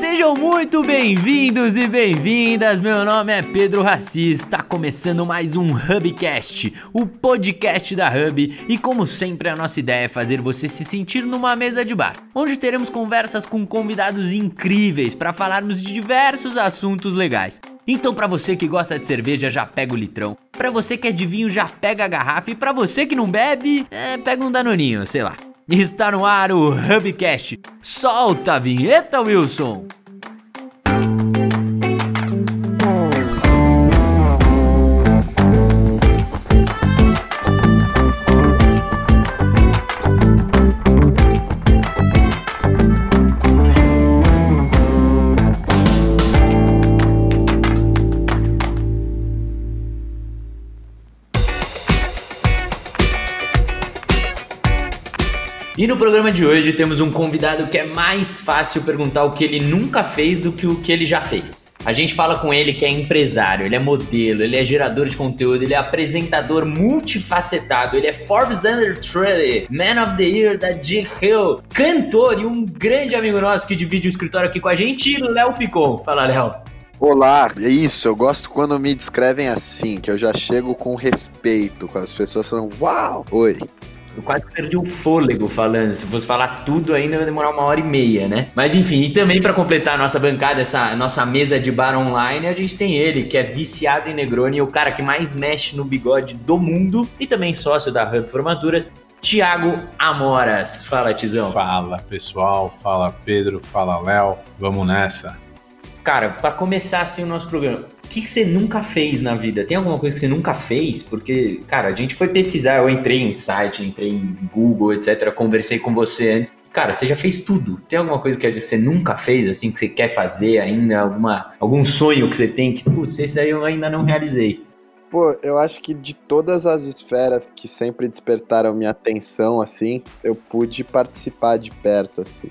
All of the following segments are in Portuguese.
Sejam muito bem-vindos e bem-vindas. Meu nome é Pedro Racis. Está começando mais um Hubcast, o podcast da Hub. E como sempre, a nossa ideia é fazer você se sentir numa mesa de bar, onde teremos conversas com convidados incríveis para falarmos de diversos assuntos legais. Então, para você que gosta de cerveja, já pega o litrão. Para você que é de vinho, já pega a garrafa. E para você que não bebe, é, pega um danoninho, sei lá. Está no ar o Hubcast. Solta a vinheta, Wilson! E no programa de hoje temos um convidado que é mais fácil perguntar o que ele nunca fez do que o que ele já fez. A gente fala com ele que é empresário, ele é modelo, ele é gerador de conteúdo, ele é apresentador multifacetado, ele é Forbes Under 30, Man of the Year da G Hill, cantor e um grande amigo nosso que divide o escritório aqui com a gente, Léo Picon. Fala, Léo. Olá, é isso, eu gosto quando me descrevem assim, que eu já chego com respeito, com as pessoas falando, uau, oi. Eu quase perdi o fôlego falando. Se fosse falar tudo ainda vai demorar uma hora e meia, né? Mas enfim, e também para completar a nossa bancada, essa nossa mesa de bar online, a gente tem ele, que é viciado em Negroni, o cara que mais mexe no bigode do mundo e também sócio da Hub Formaturas, Tiago Amoras. Fala, Tizão. Fala, pessoal. Fala, Pedro. Fala, Léo. Vamos nessa. Cara, para começar assim o nosso programa, que, que você nunca fez na vida? Tem alguma coisa que você nunca fez? Porque, cara, a gente foi pesquisar, eu entrei em site, entrei em Google, etc. Conversei com você antes. Cara, você já fez tudo. Tem alguma coisa que você nunca fez, assim, que você quer fazer ainda? Alguma, algum sonho que você tem que, putz, esse aí eu ainda não realizei? Pô, eu acho que de todas as esferas que sempre despertaram minha atenção, assim, eu pude participar de perto, assim.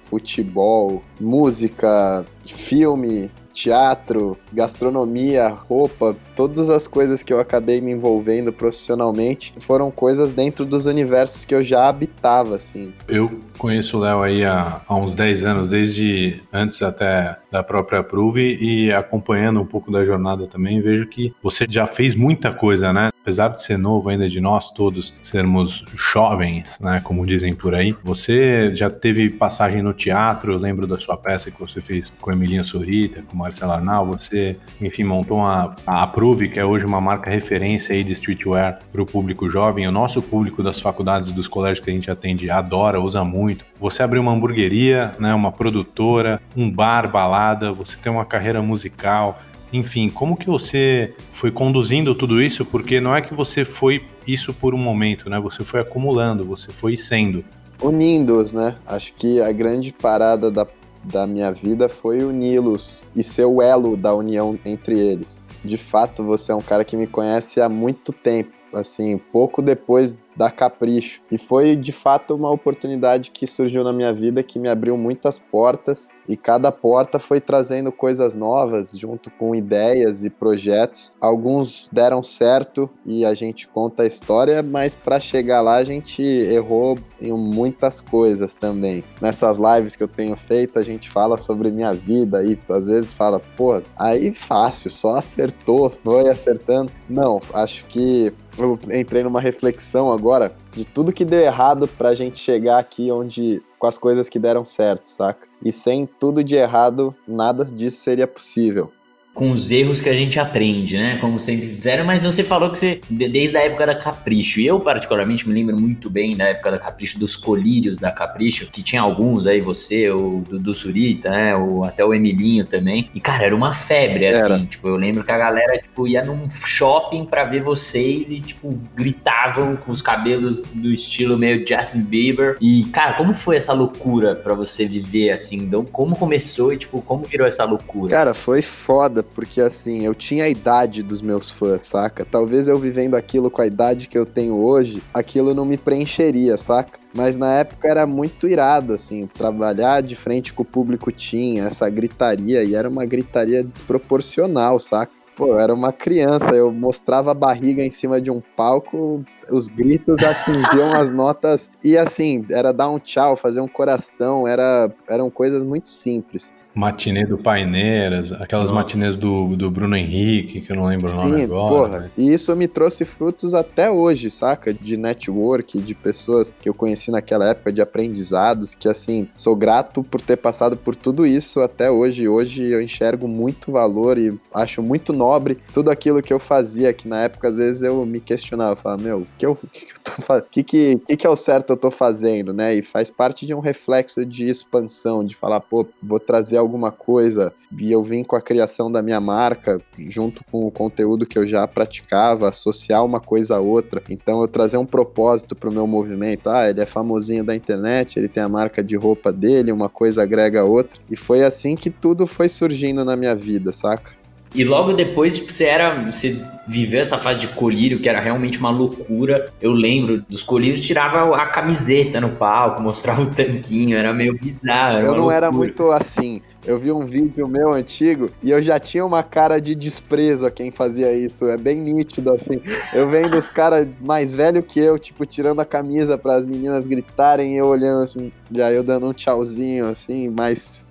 Futebol, música, filme, teatro, gastronomia, roupa, todas as coisas que eu acabei me envolvendo profissionalmente foram coisas dentro dos universos que eu já habitava, assim. Eu conheço o Léo aí há, há, uns 10 anos, desde antes até da própria Prove e acompanhando um pouco da jornada também, vejo que você já fez muita coisa, né? Apesar de ser novo ainda de nós todos sermos jovens, né, como dizem por aí, você já teve passagem no teatro, eu lembro da sua peça que você fez com Emilinho Sorita, com Marcelo Arnal, você, enfim, montou uma, a Approve, que é hoje uma marca referência aí de streetwear para o público jovem. O nosso público das faculdades dos colégios que a gente atende adora, usa muito. Você abriu uma hamburgueria, né, uma produtora, um bar, balada, você tem uma carreira musical. Enfim, como que você foi conduzindo tudo isso? Porque não é que você foi isso por um momento, né? Você foi acumulando, você foi sendo unindo-os, né? Acho que a grande parada da da minha vida foi uni-los e ser o elo da união entre eles. De fato, você é um cara que me conhece há muito tempo, assim, pouco depois da Capricho. E foi de fato uma oportunidade que surgiu na minha vida que me abriu muitas portas e cada porta foi trazendo coisas novas junto com ideias e projetos. Alguns deram certo e a gente conta a história, mas para chegar lá a gente errou em muitas coisas também. Nessas lives que eu tenho feito, a gente fala sobre minha vida e às vezes fala, pô, aí fácil, só acertou, foi acertando. Não, acho que eu entrei numa reflexão agora de tudo que deu errado pra gente chegar aqui onde com as coisas que deram certo, saca? E sem tudo de errado, nada disso seria possível com os erros que a gente aprende, né? Como sempre fizeram, mas você falou que você, desde a época da Capricho, e eu particularmente me lembro muito bem da época da Capricho, dos colírios da Capricho, que tinha alguns aí, você, o do Surita, né? O, até o Emilinho também. E, cara, era uma febre, assim. Era. Tipo, eu lembro que a galera, tipo, ia num shopping pra ver vocês e, tipo, gritavam com os cabelos do estilo meio Justin Bieber. E, cara, como foi essa loucura pra você viver, assim? Então, como começou e, tipo, como virou essa loucura? Cara, foi foda porque assim, eu tinha a idade dos meus fãs, saca? Talvez eu vivendo aquilo com a idade que eu tenho hoje, aquilo não me preencheria, saca? Mas na época era muito irado, assim, trabalhar de frente com o público tinha essa gritaria, e era uma gritaria desproporcional, saca? Pô, eu era uma criança, eu mostrava a barriga em cima de um palco, os gritos atingiam as notas, e assim, era dar um tchau, fazer um coração, era, eram coisas muito simples. Matinê do Paineiras, aquelas Nossa. matinês do, do Bruno Henrique, que eu não lembro Sim, o nome agora. Porra, né? e isso me trouxe frutos até hoje, saca? De network, de pessoas que eu conheci naquela época, de aprendizados, que assim, sou grato por ter passado por tudo isso até hoje. Hoje eu enxergo muito valor e acho muito nobre tudo aquilo que eu fazia, que na época às vezes eu me questionava, falava, meu, o que, eu, que, que eu tô fazendo? O que, que, que, que é o certo eu tô fazendo, né? E faz parte de um reflexo de expansão, de falar, pô, vou trazer alguma coisa. E eu vim com a criação da minha marca, junto com o conteúdo que eu já praticava, associar uma coisa a outra. Então eu trazer um propósito pro meu movimento. Ah, ele é famosinho da internet, ele tem a marca de roupa dele, uma coisa agrega a outra. E foi assim que tudo foi surgindo na minha vida, saca? E logo depois, tipo, você era. Você viveu essa fase de colírio, que era realmente uma loucura. Eu lembro dos colírios, tirava a camiseta no palco, mostrava o tanquinho, era meio bizarro. Era eu não loucura. era muito assim. Eu vi um vídeo meu antigo e eu já tinha uma cara de desprezo a quem fazia isso. É bem nítido, assim. Eu vendo os caras mais velhos que eu, tipo, tirando a camisa para as meninas gritarem e eu olhando assim, aí eu dando um tchauzinho, assim, mais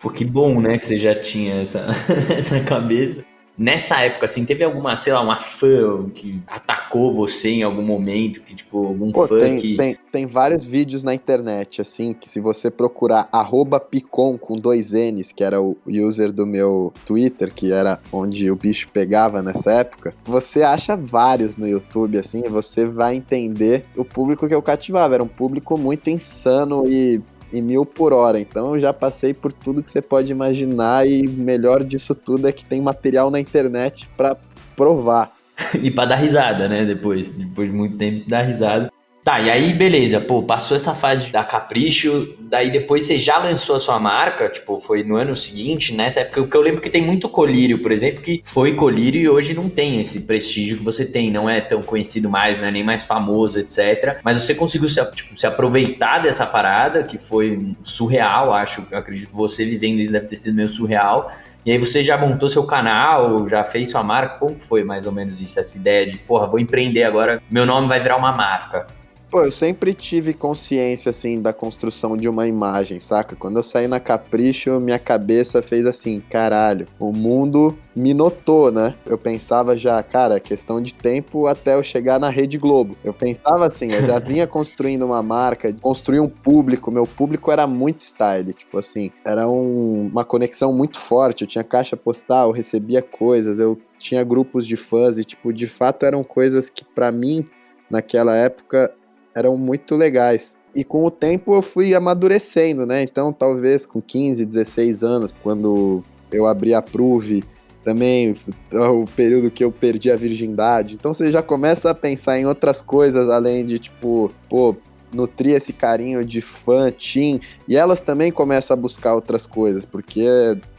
Pô, que bom, né, que você já tinha essa, essa cabeça. Nessa época, assim, teve alguma, sei lá, uma fã que atacou você em algum momento, que, tipo, algum Pô, fã tem, que... Tem, tem vários vídeos na internet, assim, que se você procurar arroba picon com dois N's, que era o user do meu Twitter, que era onde o bicho pegava nessa época, você acha vários no YouTube, assim, e você vai entender o público que eu cativava. Era um público muito insano e e mil por hora. Então eu já passei por tudo que você pode imaginar e melhor disso tudo é que tem material na internet para provar. e para dar risada, né? Depois, depois de muito tempo, dar risada. Tá, e aí beleza, pô, passou essa fase da Capricho, daí depois você já lançou a sua marca, tipo, foi no ano seguinte, nessa época, que eu lembro que tem muito colírio, por exemplo, que foi colírio e hoje não tem esse prestígio que você tem, não é tão conhecido mais, não é nem mais famoso, etc. Mas você conseguiu se, tipo, se aproveitar dessa parada, que foi surreal, acho, acredito que você vivendo isso deve ter sido meio surreal, e aí você já montou seu canal, já fez sua marca? Como foi mais ou menos isso, essa ideia de, porra, vou empreender agora, meu nome vai virar uma marca? Pô, eu sempre tive consciência, assim, da construção de uma imagem, saca? Quando eu saí na Capricho, minha cabeça fez assim, caralho, o mundo me notou, né? Eu pensava já, cara, questão de tempo até eu chegar na Rede Globo. Eu pensava assim, eu já vinha construindo uma marca, construir um público, meu público era muito style, tipo assim, era um, uma conexão muito forte, eu tinha caixa postal, eu recebia coisas, eu tinha grupos de fãs e, tipo, de fato eram coisas que para mim, naquela época, eram muito legais. E com o tempo eu fui amadurecendo, né? Então, talvez com 15, 16 anos, quando eu abri a Prove, também o período que eu perdi a virgindade. Então você já começa a pensar em outras coisas além de tipo, pô, nutrir esse carinho de fã, team, e elas também começam a buscar outras coisas, porque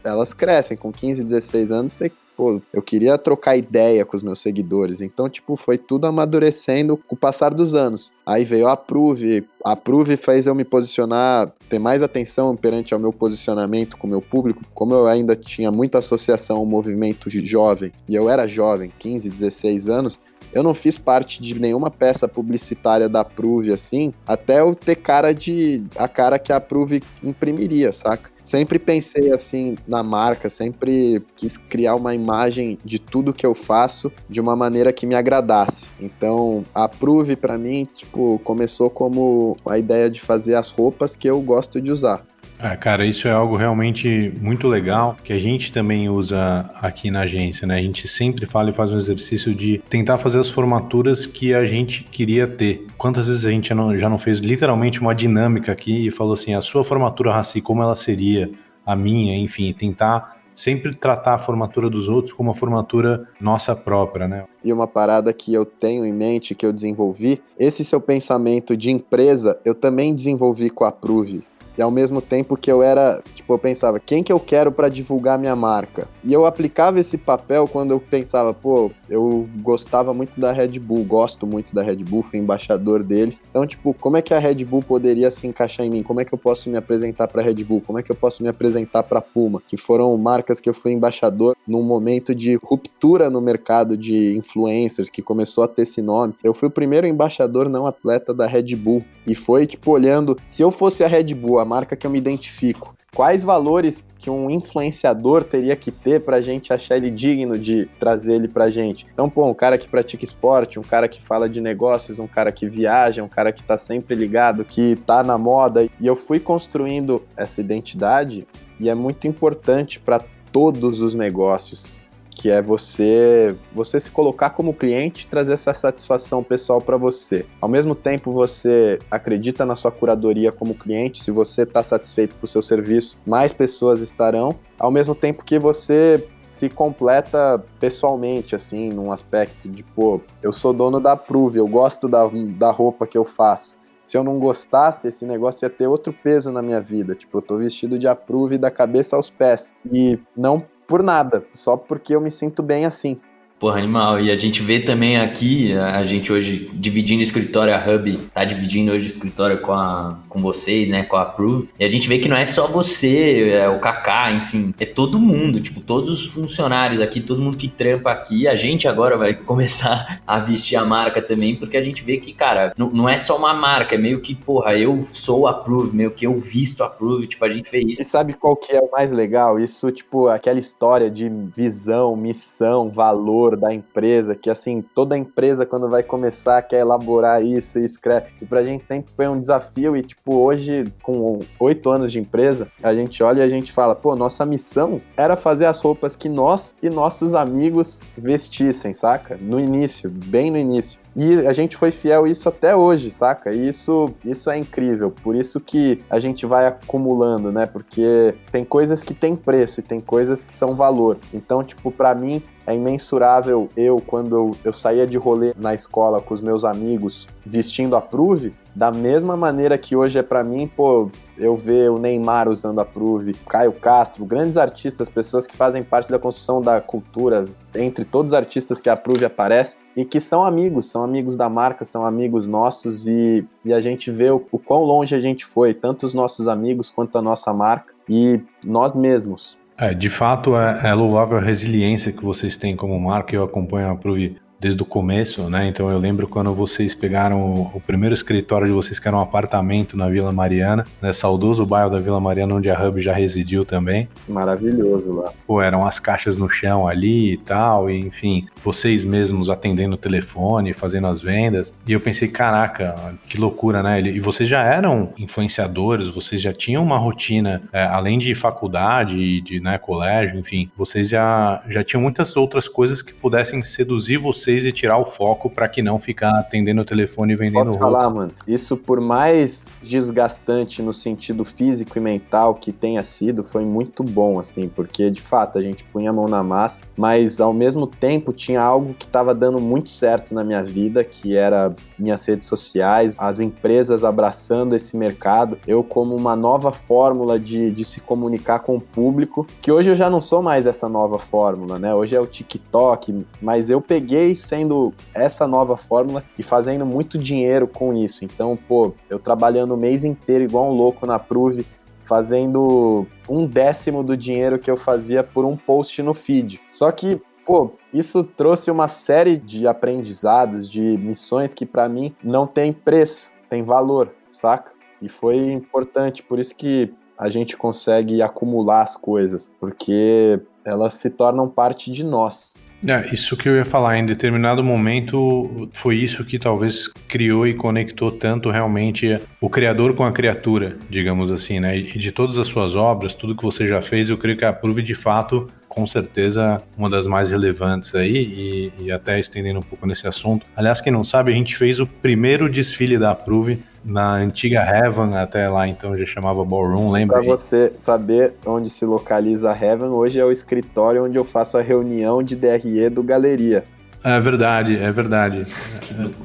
elas crescem com 15, 16 anos, você pô, eu queria trocar ideia com os meus seguidores. Então, tipo, foi tudo amadurecendo com o passar dos anos. Aí veio a Prove, a Prove fez eu me posicionar, ter mais atenção perante ao meu posicionamento com o meu público, como eu ainda tinha muita associação ao movimento de jovem, e eu era jovem, 15, 16 anos, eu não fiz parte de nenhuma peça publicitária da Prove assim, até eu ter cara de a cara que a Prove imprimiria, saca? Sempre pensei assim na marca, sempre quis criar uma imagem de tudo que eu faço de uma maneira que me agradasse. Então, a Prove para mim, tipo, começou como a ideia de fazer as roupas que eu gosto de usar. É, cara, isso é algo realmente muito legal que a gente também usa aqui na agência, né? A gente sempre fala e faz um exercício de tentar fazer as formaturas que a gente queria ter. Quantas vezes a gente já não, já não fez literalmente uma dinâmica aqui e falou assim: a sua formatura, Raci, como ela seria, a minha, enfim, tentar sempre tratar a formatura dos outros como a formatura nossa própria, né? E uma parada que eu tenho em mente, que eu desenvolvi, esse seu pensamento de empresa, eu também desenvolvi com a Prove. E ao mesmo tempo que eu era, tipo, eu pensava, quem que eu quero para divulgar minha marca? E eu aplicava esse papel quando eu pensava, pô, eu gostava muito da Red Bull, gosto muito da Red Bull, fui embaixador deles. Então, tipo, como é que a Red Bull poderia se encaixar em mim? Como é que eu posso me apresentar para Red Bull? Como é que eu posso me apresentar para Puma? Que foram marcas que eu fui embaixador num momento de ruptura no mercado de influencers que começou a ter esse nome. Eu fui o primeiro embaixador não atleta da Red Bull e foi tipo olhando, se eu fosse a Red Bull, a marca que eu me identifico. Quais valores que um influenciador teria que ter para a gente achar ele digno de trazer ele para a gente? Então, pô, um cara que pratica esporte, um cara que fala de negócios, um cara que viaja, um cara que está sempre ligado, que está na moda. E eu fui construindo essa identidade e é muito importante para todos os negócios que é você você se colocar como cliente trazer essa satisfação pessoal para você. Ao mesmo tempo, você acredita na sua curadoria como cliente, se você está satisfeito com o seu serviço, mais pessoas estarão. Ao mesmo tempo que você se completa pessoalmente, assim, num aspecto de, pô, eu sou dono da Prove, eu gosto da, da roupa que eu faço se eu não gostasse, esse negócio ia ter outro peso na minha vida. Tipo, eu tô vestido de approve da cabeça aos pés. E não por nada, só porque eu me sinto bem assim. Porra, animal. E a gente vê também aqui, a gente hoje dividindo o escritório, a Hub tá dividindo hoje o escritório com, a, com vocês, né, com a Prove. E a gente vê que não é só você, é o Kaká, enfim, é todo mundo, tipo, todos os funcionários aqui, todo mundo que trampa aqui. A gente agora vai começar a vestir a marca também, porque a gente vê que, cara, não, não é só uma marca, é meio que, porra, eu sou a Prove, meio que eu visto a Prove, tipo, a gente vê isso. E sabe qual que é o mais legal? Isso, tipo, aquela história de visão, missão, valor, da empresa, que assim, toda empresa quando vai começar quer elaborar isso e escreve. E pra gente sempre foi um desafio e tipo, hoje com oito anos de empresa, a gente olha e a gente fala, pô, nossa missão era fazer as roupas que nós e nossos amigos vestissem, saca? No início, bem no início. E a gente foi fiel isso até hoje, saca? E isso, isso é incrível. Por isso que a gente vai acumulando, né? Porque tem coisas que têm preço e tem coisas que são valor. Então, tipo, para mim é imensurável eu, quando eu, eu saía de rolê na escola com os meus amigos vestindo a Prove, da mesma maneira que hoje é para mim, pô, eu ver o Neymar usando a Prove, Caio Castro, grandes artistas, pessoas que fazem parte da construção da cultura, entre todos os artistas que a Prove aparece, e que são amigos, são amigos da marca, são amigos nossos, e, e a gente vê o, o quão longe a gente foi, tanto os nossos amigos quanto a nossa marca, e nós mesmos. É, de fato, é, é louvável a resiliência que vocês têm como marca. Eu acompanho a Prove desde o começo, né? Então eu lembro quando vocês pegaram o, o, primeiro escritório de vocês, que era um apartamento na Vila Mariana, né? Saudoso bairro da Vila Mariana, onde a Hub já residiu também. Maravilhoso lá. Pô, eram as caixas no chão ali e tal, e enfim, vocês mesmos atendendo o telefone, fazendo as vendas. E eu pensei, caraca, que loucura, né? E vocês já eram influenciadores, vocês já tinham uma rotina, é, além de faculdade, de né, colégio, enfim, vocês já, já tinham muitas outras coisas que pudessem seduzir vocês vocês e tirar o foco para que não ficar atendendo o telefone e vendendo Posso roupa. falar, mano, isso por mais desgastante no sentido físico e mental que tenha sido, foi muito bom, assim, porque de fato a gente punha a mão na massa, mas ao mesmo tempo tinha algo que estava dando muito certo na minha vida, que era minhas redes sociais, as empresas abraçando esse mercado, eu como uma nova fórmula de, de se comunicar com o público, que hoje eu já não sou mais essa nova fórmula, né? Hoje é o TikTok, mas eu peguei sendo essa nova fórmula e fazendo muito dinheiro com isso. Então, pô, eu trabalhando o mês inteiro igual um louco na Prove, fazendo um décimo do dinheiro que eu fazia por um post no feed. Só que, pô, isso trouxe uma série de aprendizados, de missões que para mim não tem preço, tem valor, saca? E foi importante, por isso que a gente consegue acumular as coisas, porque elas se tornam parte de nós. É, isso que eu ia falar, em determinado momento foi isso que talvez criou e conectou tanto realmente o criador com a criatura, digamos assim, né? E de todas as suas obras, tudo que você já fez, eu creio que a Prove de fato, com certeza, uma das mais relevantes aí, e, e até estendendo um pouco nesse assunto. Aliás, quem não sabe, a gente fez o primeiro desfile da Prove na antiga Heaven, até lá então já chamava Ballroom, lembra? Para você saber onde se localiza a Heaven, hoje é o escritório onde eu faço a reunião de DRE do Galeria. É verdade, é verdade.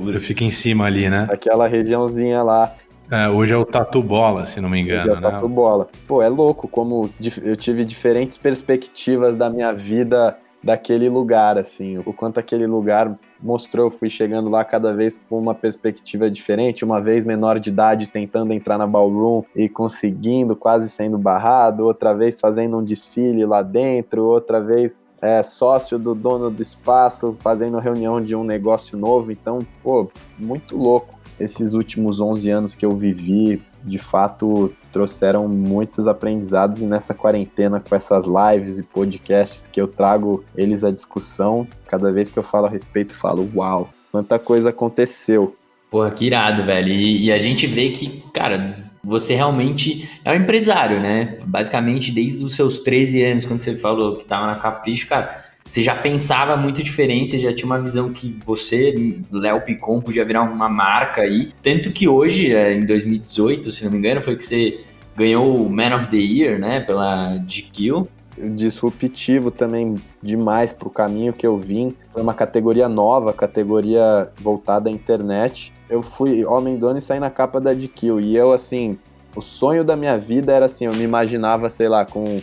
Eu fico em cima ali, né? Aquela regiãozinha lá. É, hoje é o Tatu Bola, se não me engano. Hoje é o né? Tatu Bola. Pô, é louco como eu tive diferentes perspectivas da minha vida daquele lugar, assim. O quanto aquele lugar mostrou, eu fui chegando lá cada vez com uma perspectiva diferente, uma vez menor de idade tentando entrar na ballroom e conseguindo, quase sendo barrado, outra vez fazendo um desfile lá dentro, outra vez é, sócio do dono do espaço, fazendo reunião de um negócio novo. Então, pô, muito louco esses últimos 11 anos que eu vivi de fato trouxeram muitos aprendizados e nessa quarentena com essas lives e podcasts que eu trago eles à discussão, cada vez que eu falo a respeito, falo, uau, quanta coisa aconteceu. Porra, que irado, velho. E, e a gente vê que, cara, você realmente é um empresário, né? Basicamente, desde os seus 13 anos, quando você falou que tava na Capricho, cara, você já pensava muito diferente, você já tinha uma visão que você, Léo Picon, podia virar uma marca aí. Tanto que hoje, é, em 2018, se não me engano, foi que você ganhou o Man of the Year, né, pela GQ. Disruptivo também demais para o caminho que eu vim. Foi uma categoria nova, categoria voltada à internet. Eu fui homem dono e saí na capa da GQ. E eu, assim, o sonho da minha vida era assim, eu me imaginava, sei lá, com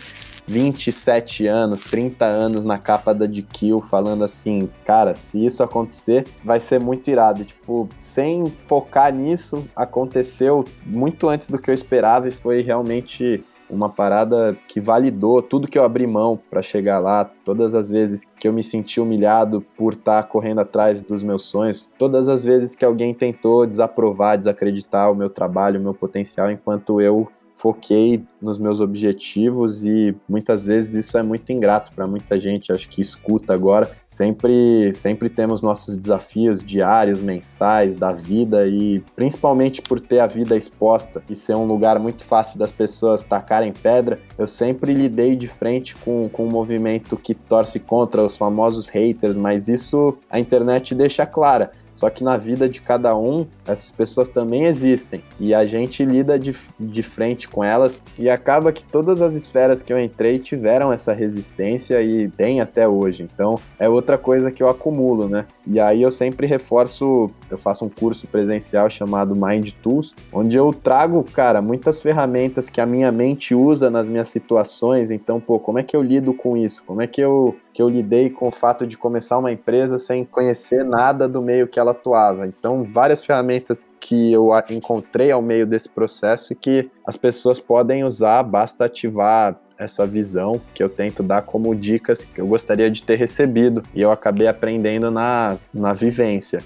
27 anos, 30 anos na capa da DQ, falando assim, cara, se isso acontecer, vai ser muito irado. Tipo, sem focar nisso, aconteceu muito antes do que eu esperava e foi realmente uma parada que validou tudo que eu abri mão para chegar lá, todas as vezes que eu me senti humilhado por estar tá correndo atrás dos meus sonhos, todas as vezes que alguém tentou desaprovar, desacreditar o meu trabalho, o meu potencial, enquanto eu foquei nos meus objetivos e muitas vezes isso é muito ingrato para muita gente, acho que escuta agora. Sempre sempre temos nossos desafios diários, mensais da vida e principalmente por ter a vida exposta e ser um lugar muito fácil das pessoas tacarem pedra, eu sempre lidei de frente com, com um movimento que torce contra os famosos haters, mas isso a internet deixa clara. Só que na vida de cada um, essas pessoas também existem. E a gente lida de, de frente com elas. E acaba que todas as esferas que eu entrei tiveram essa resistência e tem até hoje. Então é outra coisa que eu acumulo, né? E aí eu sempre reforço, eu faço um curso presencial chamado Mind Tools, onde eu trago, cara, muitas ferramentas que a minha mente usa nas minhas situações. Então, pô, como é que eu lido com isso? Como é que eu que eu lidei com o fato de começar uma empresa sem conhecer nada do meio que ela atuava. Então, várias ferramentas que eu encontrei ao meio desse processo e que as pessoas podem usar, basta ativar essa visão que eu tento dar como dicas que eu gostaria de ter recebido e eu acabei aprendendo na, na vivência.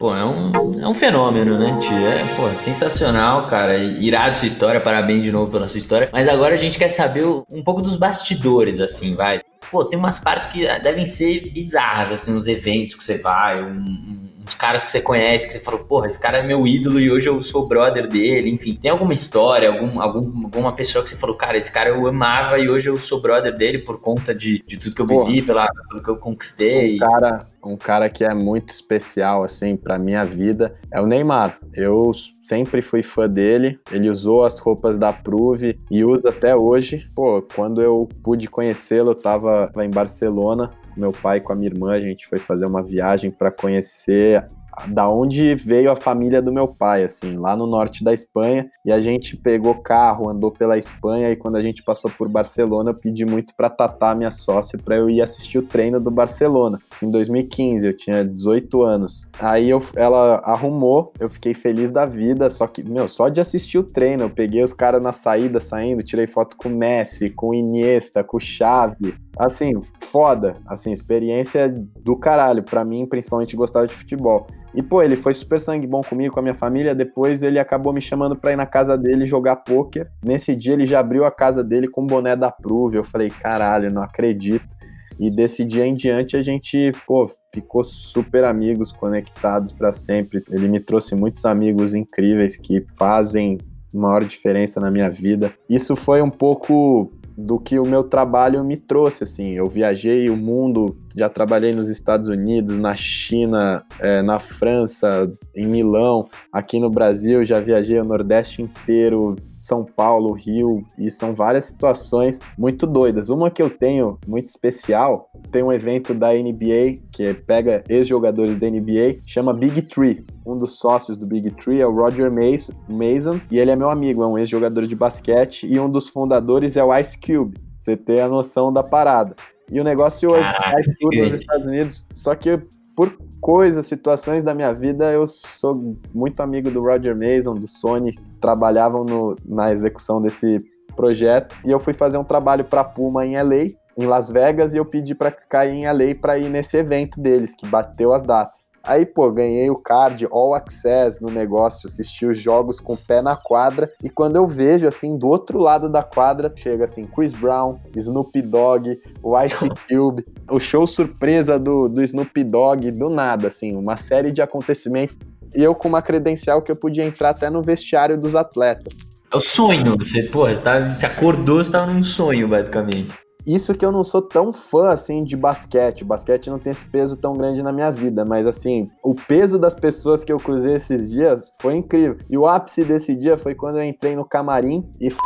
Pô, é um, é um fenômeno, né, tio? É, pô, sensacional, cara. Irado sua história, parabéns de novo pela sua história. Mas agora a gente quer saber um pouco dos bastidores, assim, vai. Pô, tem umas partes que devem ser bizarras, assim, nos eventos que você vai, um, um uns caras que você conhece, que você falou, porra, esse cara é meu ídolo e hoje eu sou brother dele, enfim. Tem alguma história, algum, algum, alguma pessoa que você falou, cara, esse cara eu amava e hoje eu sou brother dele por conta de, de tudo que eu porra, vivi, pela, pelo que eu conquistei. Um cara, um cara que é muito especial, assim, pra minha vida é o Neymar. Eu sempre fui fã dele. Ele usou as roupas da Prove e usa até hoje. Pô, quando eu pude conhecê-lo, eu tava em Barcelona meu pai com a minha irmã, a gente foi fazer uma viagem para conhecer da onde veio a família do meu pai, assim, lá no norte da Espanha. E a gente pegou carro, andou pela Espanha e quando a gente passou por Barcelona, eu pedi muito para Tatá, minha sócia, para eu ir assistir o treino do Barcelona. Assim, em 2015, eu tinha 18 anos. Aí eu, ela arrumou, eu fiquei feliz da vida, só que, meu, só de assistir o treino, eu peguei os caras na saída saindo, tirei foto com o Messi, com o Iniesta, com o Xavi. Assim, foda, assim, experiência do caralho, para mim, principalmente gostar de futebol. E, pô, ele foi super sangue bom comigo, com a minha família. Depois ele acabou me chamando pra ir na casa dele jogar pôquer. Nesse dia ele já abriu a casa dele com o boné da Prove. Eu falei, caralho, não acredito. E desse dia em diante a gente, pô, ficou super amigos, conectados para sempre. Ele me trouxe muitos amigos incríveis que fazem maior diferença na minha vida. Isso foi um pouco do que o meu trabalho me trouxe, assim. Eu viajei o mundo, já trabalhei nos Estados Unidos, na China, é, na França, em Milão, aqui no Brasil, já viajei o Nordeste inteiro, São Paulo, Rio, e são várias situações muito doidas. Uma que eu tenho muito especial, tem um evento da NBA que pega ex-jogadores da NBA, chama Big Tree. Um dos sócios do Big Tree é o Roger Mason, e ele é meu amigo, é um ex-jogador de basquete, e um dos fundadores é o Ice Cube. Você ter a noção da parada. E o negócio hoje faz tudo nos Estados Unidos, só que por coisas, situações da minha vida, eu sou muito amigo do Roger Mason, do Sony, trabalhavam no, na execução desse projeto, e eu fui fazer um trabalho para Puma em LA, em Las Vegas, e eu pedi para cair em LA para ir nesse evento deles, que bateu as datas. Aí, pô, ganhei o card All Access no negócio, assisti os jogos com o pé na quadra. E quando eu vejo, assim, do outro lado da quadra, chega assim, Chris Brown, Snoop Dogg, o Ice Cube, o show surpresa do, do Snoop Dogg, do nada, assim, uma série de acontecimentos. E eu com uma credencial que eu podia entrar até no vestiário dos atletas. É o sonho, você, pô, você, tá, você acordou, você tava num sonho, basicamente. Isso que eu não sou tão fã assim de basquete. O basquete não tem esse peso tão grande na minha vida, mas assim, o peso das pessoas que eu cruzei esses dias foi incrível. E o ápice desse dia foi quando eu entrei no camarim e f...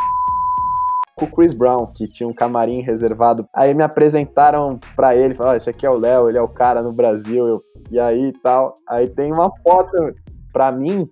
com o Chris Brown, que tinha um camarim reservado. Aí me apresentaram para ele, falaram: oh, esse aqui é o Léo, ele é o cara no Brasil. Eu... E aí tal. Aí tem uma foto para mim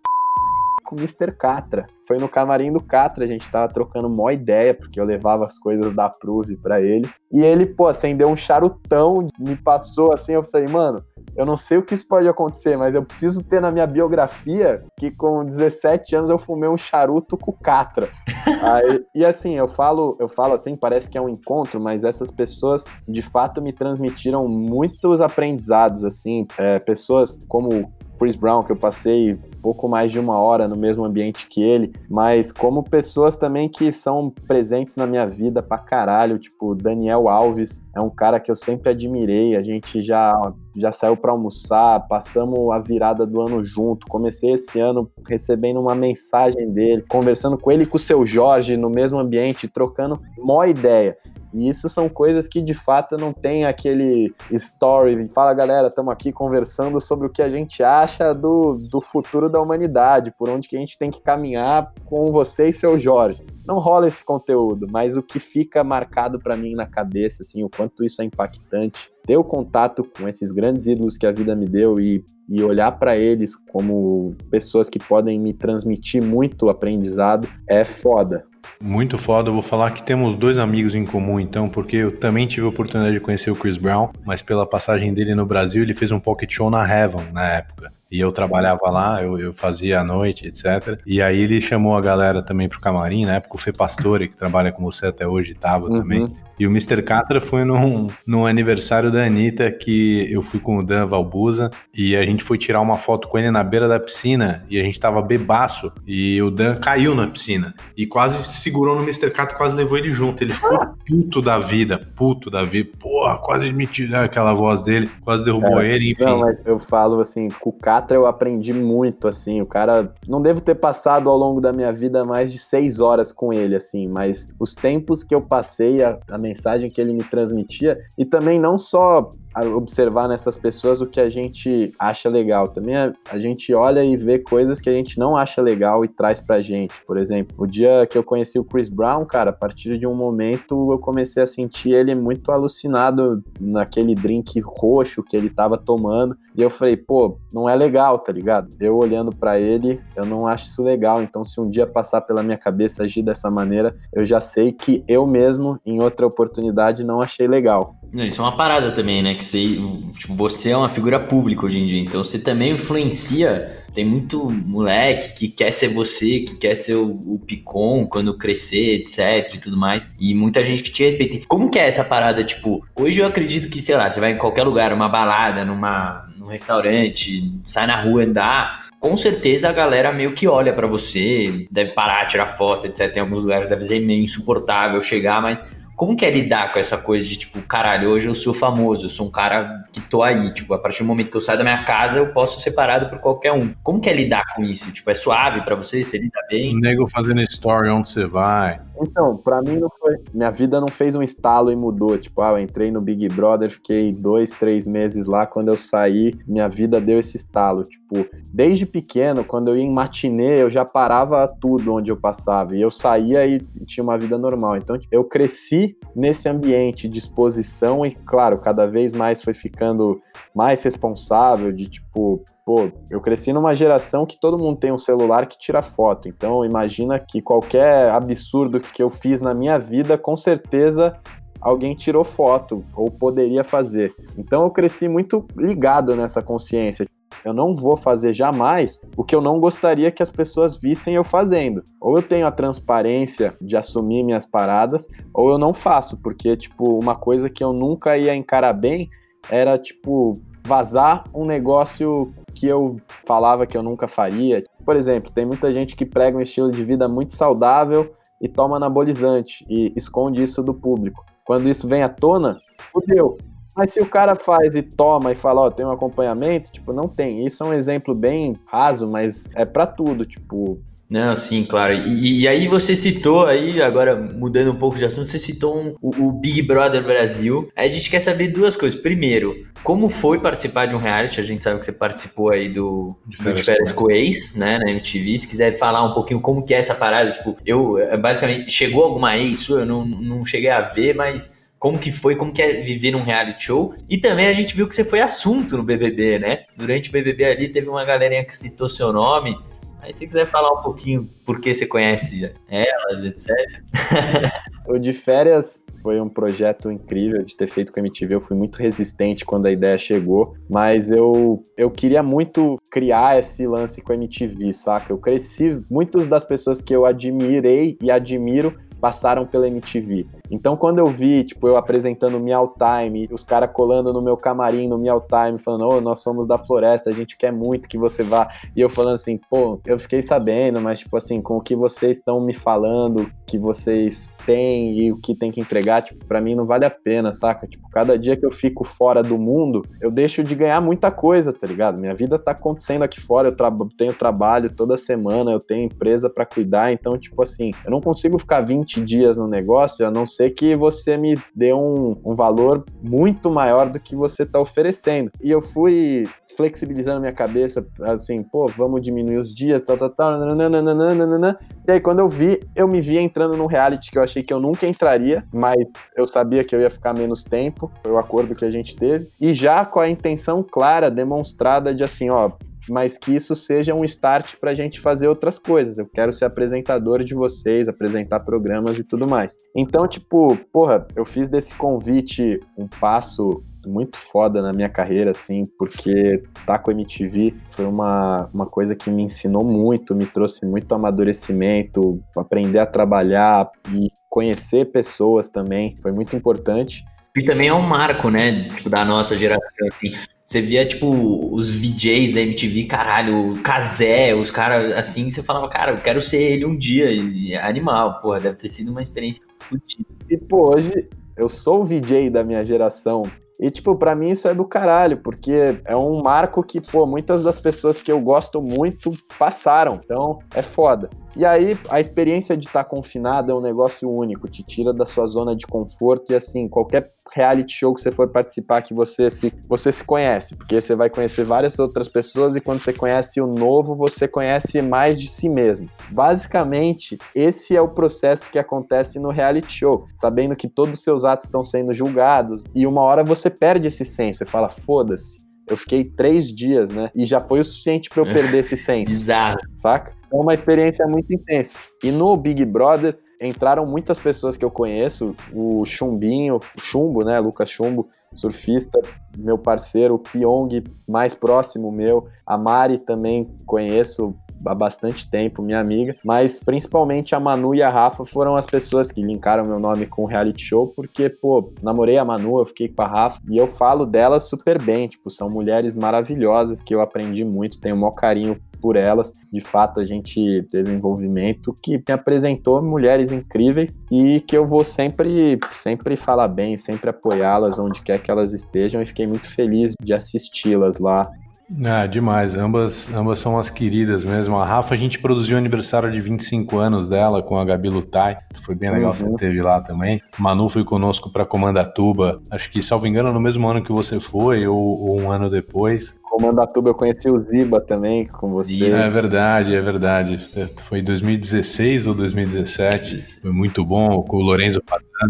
com o Mr. Catra. Foi no camarim do Catra, a gente tava trocando mó ideia, porque eu levava as coisas da Prove para ele. E ele, pô, acendeu um charutão, me passou assim, eu falei, mano, eu não sei o que isso pode acontecer, mas eu preciso ter na minha biografia que com 17 anos eu fumei um charuto com Catra. Aí, e assim, eu falo, eu falo assim, parece que é um encontro, mas essas pessoas de fato me transmitiram muitos aprendizados, assim, é, pessoas como Chris Brown, que eu passei pouco mais de uma hora no mesmo ambiente que ele, mas como pessoas também que são presentes na minha vida pra caralho, tipo Daniel Alves, é um cara que eu sempre admirei, a gente já já saiu para almoçar, passamos a virada do ano junto. Comecei esse ano recebendo uma mensagem dele, conversando com ele e com o seu Jorge no mesmo ambiente, trocando mó ideia. E isso são coisas que de fato não tem aquele story. Fala galera, estamos aqui conversando sobre o que a gente acha do, do futuro da humanidade, por onde que a gente tem que caminhar com você e seu Jorge. Não rola esse conteúdo, mas o que fica marcado para mim na cabeça, assim, o quanto isso é impactante, ter o contato com esses grandes ídolos que a vida me deu e, e olhar para eles como pessoas que podem me transmitir muito aprendizado é foda. Muito foda, eu vou falar que temos dois amigos em comum então, porque eu também tive a oportunidade de conhecer o Chris Brown, mas pela passagem dele no Brasil, ele fez um pocket show na Heaven na época. E eu trabalhava lá, eu, eu fazia à noite, etc. E aí ele chamou a galera também pro camarim, na época o Fê Pastore, que trabalha com você até hoje, tava uhum. também. E o Mr. Catra foi num, num aniversário da Anitta que eu fui com o Dan Valbuza e a gente foi tirar uma foto com ele na beira da piscina e a gente tava bebaço e o Dan caiu na piscina e quase segurou no Mr. Catra, quase levou ele junto. Ele ficou puto da vida, puto da vida. Porra, quase me tirou aquela voz dele, quase derrubou é, ele, enfim. Não, mas eu falo assim, com o Catra eu aprendi muito, assim, o cara... Não devo ter passado ao longo da minha vida mais de seis horas com ele, assim, mas os tempos que eu passei, a, a mensagem que ele me transmitia, e também não só observar nessas pessoas o que a gente acha legal. Também a, a, gente olha e vê coisas que a gente não acha legal e traz pra gente. Por exemplo, o dia que eu conheci o Chris Brown, cara, a partir de um momento eu comecei a sentir ele muito alucinado naquele drink roxo que ele tava tomando. E eu falei, pô, não é legal, tá ligado? Eu olhando para ele, eu não acho isso legal. Então, se um dia passar pela minha cabeça agir dessa maneira, eu já sei que eu mesmo, em outra oportunidade, não achei legal. Isso é uma parada também, né? Que você, tipo, você é uma figura pública hoje em dia, então você também influencia. Tem muito moleque que quer ser você, que quer ser o, o Picon quando crescer, etc e tudo mais. E muita gente que te respeita. Como que é essa parada? Tipo, hoje eu acredito que, sei lá, você vai em qualquer lugar, uma balada, numa, num restaurante, sai na rua andar, com certeza a galera meio que olha para você, deve parar, tirar foto, etc. Tem alguns lugares deve ser meio insuportável chegar, mas como que é lidar com essa coisa de, tipo, caralho, hoje eu sou famoso, eu sou um cara que tô aí, tipo, a partir do momento que eu saio da minha casa, eu posso ser separado por qualquer um. Como que é lidar com isso? Tipo, é suave para você? Você lida bem? O nego fazendo story onde você vai. Então, para mim não foi. Minha vida não fez um estalo e mudou. Tipo, ah, eu entrei no Big Brother, fiquei dois, três meses lá. Quando eu saí, minha vida deu esse estalo. Tipo, desde pequeno, quando eu ia em matinê, eu já parava tudo onde eu passava. E eu saía e tinha uma vida normal. Então, eu cresci nesse ambiente de exposição e, claro, cada vez mais foi ficando mais responsável de, tipo, pô, eu cresci numa geração que todo mundo tem um celular que tira foto. Então, imagina que qualquer absurdo que eu fiz na minha vida, com certeza alguém tirou foto ou poderia fazer. Então, eu cresci muito ligado nessa consciência. Eu não vou fazer jamais o que eu não gostaria que as pessoas vissem eu fazendo. Ou eu tenho a transparência de assumir minhas paradas, ou eu não faço, porque, tipo, uma coisa que eu nunca ia encarar bem era, tipo, vazar um negócio que eu falava que eu nunca faria. Por exemplo, tem muita gente que prega um estilo de vida muito saudável e toma anabolizante e esconde isso do público. Quando isso vem à tona, fudeu. Mas se o cara faz e toma e fala, ó, tem um acompanhamento, tipo, não tem. Isso é um exemplo bem raso, mas é para tudo, tipo, não, sim, claro. E, e, aí você citou aí, agora mudando um pouco de assunto, você citou um, o, o, Big Brother Brasil. Aí a gente quer saber duas coisas. Primeiro, como foi participar de um reality? A gente sabe que você participou aí do, do de férias com ex, né, na MTV. Se quiser falar um pouquinho como que é essa parada, tipo, eu, é, basicamente, chegou alguma ex sua? Eu não, não cheguei a ver, mas como que foi, como que é viver num reality show. E também a gente viu que você foi assunto no BBB, né? Durante o BBB ali teve uma galerinha que citou seu nome. Aí se quiser falar um pouquinho por que você conhece elas, etc. o de férias foi um projeto incrível de ter feito com a MTV. Eu fui muito resistente quando a ideia chegou, mas eu, eu queria muito criar esse lance com a MTV, saca? Eu cresci, muitas das pessoas que eu admirei e admiro passaram pela MTV. Então, quando eu vi, tipo, eu apresentando Meow Time, os caras colando no meu camarim, no Meow Time, falando, ô, oh, nós somos da floresta, a gente quer muito que você vá. E eu falando assim, pô, eu fiquei sabendo, mas, tipo assim, com o que vocês estão me falando, que vocês têm e o que tem que entregar, tipo, pra mim não vale a pena, saca? Tipo, cada dia que eu fico fora do mundo, eu deixo de ganhar muita coisa, tá ligado? Minha vida tá acontecendo aqui fora, eu tra tenho trabalho toda semana, eu tenho empresa para cuidar, então, tipo assim, eu não consigo ficar 20 20 dias no negócio, a não ser que você me dê um, um valor muito maior do que você está oferecendo. E eu fui flexibilizando minha cabeça, assim, pô, vamos diminuir os dias, tal, tal, tal, nananana. E aí, quando eu vi, eu me vi entrando num reality que eu achei que eu nunca entraria, mas eu sabia que eu ia ficar menos tempo, foi o acordo que a gente teve, e já com a intenção clara, demonstrada de assim, ó, mas que isso seja um start para a gente fazer outras coisas. Eu quero ser apresentador de vocês, apresentar programas e tudo mais. Então, tipo, porra, eu fiz desse convite um passo muito foda na minha carreira, assim, porque tá com a MTV foi uma, uma coisa que me ensinou muito, me trouxe muito amadurecimento, aprender a trabalhar e conhecer pessoas também, foi muito importante. E também é um marco, né, tipo, da nossa geração, assim. Você via, tipo, os VJs da MTV, caralho, o Kazé, os caras assim, você falava, cara, eu quero ser ele um dia. E animal, porra, deve ter sido uma experiência fodida. E, pô, hoje eu sou o VJ da minha geração. E, tipo, para mim isso é do caralho, porque é um marco que, pô, muitas das pessoas que eu gosto muito passaram. Então, é foda. E aí, a experiência de estar confinado é um negócio único, te tira da sua zona de conforto e, assim, qualquer reality show que você for participar que você se, você se conhece, porque você vai conhecer várias outras pessoas e quando você conhece o novo, você conhece mais de si mesmo. Basicamente, esse é o processo que acontece no reality show, sabendo que todos os seus atos estão sendo julgados e uma hora você perde esse senso, você fala, foda-se. Eu fiquei três dias, né? E já foi o suficiente para eu perder esse senso. Bizarro. Saca? É uma experiência muito intensa. E no Big Brother entraram muitas pessoas que eu conheço, o Chumbinho, o Chumbo, né, Lucas Chumbo, surfista, meu parceiro, o Pyong, mais próximo meu, a Mari também conheço há bastante tempo, minha amiga, mas principalmente a Manu e a Rafa foram as pessoas que linkaram meu nome com o reality show, porque, pô, namorei a Manu, eu fiquei com a Rafa, e eu falo delas super bem, tipo, são mulheres maravilhosas que eu aprendi muito, tenho o maior carinho por elas. De fato, a gente teve um envolvimento que me apresentou mulheres incríveis e que eu vou sempre, sempre falar bem, sempre apoiá-las onde quer que elas estejam e fiquei muito feliz de assisti-las lá é, demais. Ambas, ambas são as queridas mesmo. A Rafa, a gente produziu o aniversário de 25 anos dela com a Gabi Lutai. Foi bem legal, uhum. você teve lá também. Manu foi conosco para Comandatuba. Acho que, salvo engano, no mesmo ano que você foi, ou, ou um ano depois. Comandatuba eu conheci o Ziba também com você. É verdade, é verdade. Foi 2016 ou 2017. Foi muito bom com o Lorenzo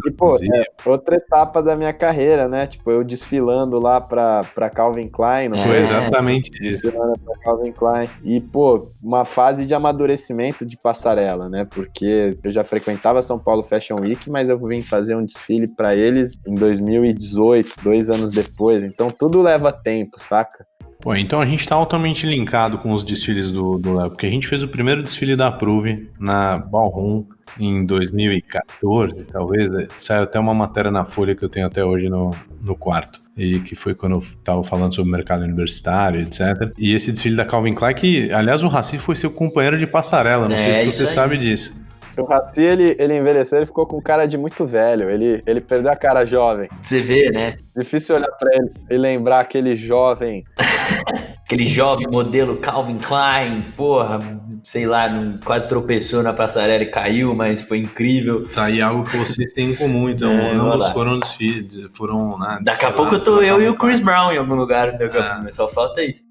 E, pô, é outra etapa da minha carreira, né? Tipo, eu desfilando lá pra, pra Calvin Klein. Não foi exatamente isso. Desfilando pra Calvin Klein. E, pô, uma fase de amadurecimento de passarela, né? Porque eu já frequentava São Paulo Fashion Week, mas eu vim fazer um desfile para eles em 2018, dois anos depois. Então tudo leva tempo, saca? Pô, então a gente está altamente linkado com os desfiles do Léo, porque a gente fez o primeiro desfile da Prove na Ballroom em 2014, talvez. Saiu até uma matéria na Folha que eu tenho até hoje no, no quarto. e que foi quando eu tava falando sobre o mercado universitário, etc. E esse desfile da Calvin Klein, que, aliás, o Raci foi seu companheiro de passarela, não É, sei se você aí. sabe disso. O Raci, ele, ele envelheceu, ele ficou com cara de muito velho. Ele, ele perdeu a cara jovem. Você vê, né? Difícil olhar pra ele e lembrar aquele jovem. Aquele jovem modelo Calvin Klein, porra, sei lá, não- quase tropeçou na passarela e caiu, mas foi incrível. Tá aí algo que vocês têm em comum, então É, ambos foram desfiles, foram, né, Daqui a pouco eu tô eu e o Chris Brown em algum lugar, a É. só falta isso.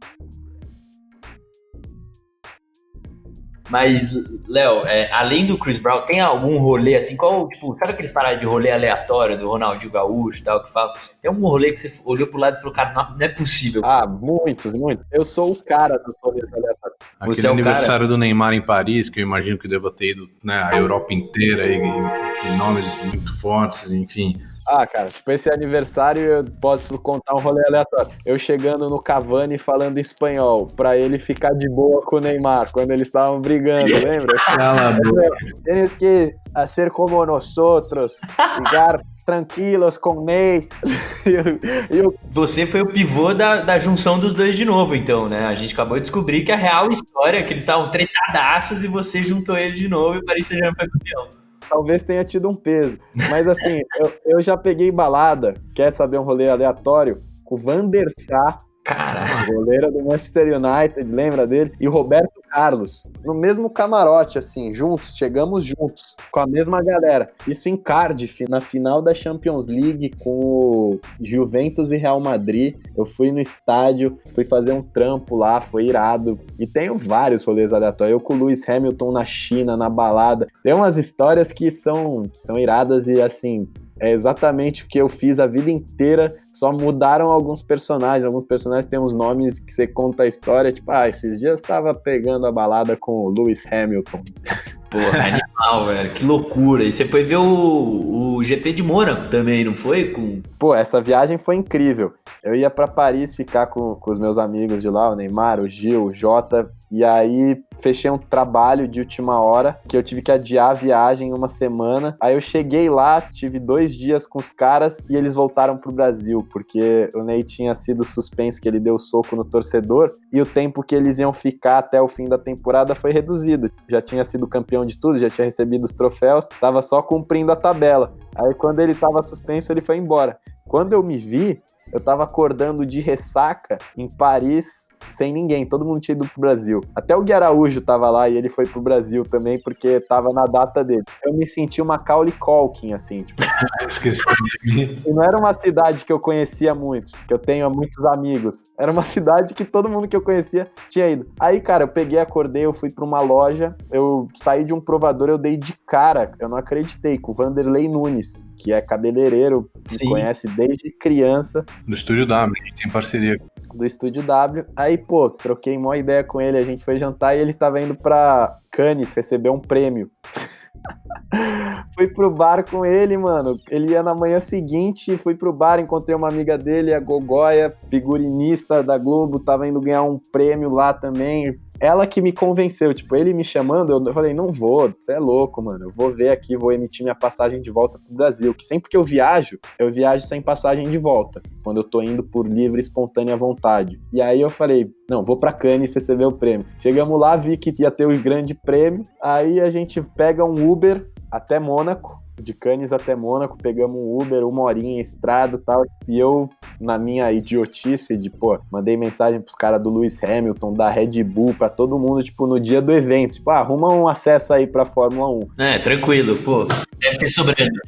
Mas, Léo, é, além do Chris Brown, tem algum rolê assim? Qual, tipo, sabe aqueles paradas de rolê aleatório do Ronaldinho Gaúcho e tal, que fala? Tem algum rolê que você olhou pro lado e falou, cara, não, não é possível. Ah, muitos, muitos. Eu sou o cara dos rolês aleatórios. Aquele Você é o aniversário do Neymar em Paris, que eu imagino que deva ter ido né, a Europa inteira e, e nomes muito fortes, enfim. Ah, cara, tipo, esse aniversário eu posso contar um rolê aleatório. Eu chegando no Cavani falando espanhol, pra ele ficar de boa com o Neymar, quando eles estavam brigando, lembra? Cala a boca. Tienes que ser como nosotros, ficar tranquilos com Ney. E eu, Você foi o pivô da, da junção dos dois de novo, então, né? A gente acabou de descobrir que a real história é que eles estavam tretadaços e você juntou ele de novo e o Paris Saint-Germain foi campeão. Talvez tenha tido um peso. Mas assim, eu, eu já peguei balada, quer saber um rolê aleatório? O Van der Sar, Cara, goleiro do Manchester United, lembra dele? E o Roberto Carlos, no mesmo camarote, assim, juntos, chegamos juntos, com a mesma galera. Isso em Cardiff, na final da Champions League com o Juventus e Real Madrid. Eu fui no estádio, fui fazer um trampo lá, foi irado. E tenho vários rolês aleatórios. Eu com o Lewis Hamilton na China, na balada. Tem umas histórias que são, são iradas e, assim, é exatamente o que eu fiz a vida inteira, só mudaram alguns personagens. Alguns personagens têm uns nomes que você conta a história, tipo, ah, esses dias eu estava pegando a balada com o Lewis Hamilton. porra, animal, velho. Que loucura. E você foi ver o, o GP de Mônaco também, não foi? Com... Pô, essa viagem foi incrível. Eu ia pra Paris ficar com, com os meus amigos de lá, o Neymar, o Gil, o Jota, e aí fechei um trabalho de última hora que eu tive que adiar a viagem uma semana. Aí eu cheguei lá, tive dois dias com os caras e eles voltaram pro Brasil, porque o Ney tinha sido suspenso, que ele deu soco no torcedor, e o tempo que eles iam ficar até o fim da temporada foi reduzido. Já tinha sido campeão de tudo, já tinha recebido os troféus, tava só cumprindo a tabela. Aí quando ele tava suspenso, ele foi embora. Quando eu me vi, eu tava acordando de ressaca em Paris sem ninguém, todo mundo tinha ido pro Brasil. Até o Gui Araújo tava lá e ele foi pro Brasil também porque tava na data dele. Eu me senti uma Macaulay Culkin, assim, tipo, Esqueci de mim. e não era uma cidade que eu conhecia muito, que eu tenho muitos amigos. Era uma cidade que todo mundo que eu conhecia tinha ido. Aí, cara, eu peguei, acordei, eu fui pra uma loja, eu saí de um provador, eu dei de cara, eu não acreditei, com o Vanderlei Nunes, que é cabeleireiro, me Sim. conhece desde criança, No estúdio W, a gente tem parceria. do Estúdio W. Aí, pô, troquei uma ideia com ele, a gente foi jantar e ele tava indo pra Cannes receber um prêmio. fui pro bar com ele, mano. Ele ia na manhã seguinte, fui pro bar, encontrei uma amiga dele, a Gogoia, figurinista da Globo, tava indo ganhar um prêmio lá também. Ela que me convenceu, tipo, ele me chamando, eu falei, não vou, você é louco, mano. Eu vou ver aqui, vou emitir minha passagem de volta pro Brasil. Que sempre que eu viajo, eu viajo sem passagem de volta. Quando eu tô indo por livre, e espontânea vontade. E aí eu falei, não, vou pra Cannes receber o prêmio. Chegamos lá, vi que ia ter o grande prêmio. Aí a gente pega um Uber até Mônaco. De Cannes até Mônaco, pegamos um Uber, uma horinha, estrada e tal. E eu, na minha idiotice de, pô, mandei mensagem pros caras do Lewis Hamilton, da Red Bull, pra todo mundo, tipo, no dia do evento. Tipo, ah, arruma um acesso aí pra Fórmula 1. É, tranquilo, pô. Deve ter sobrando.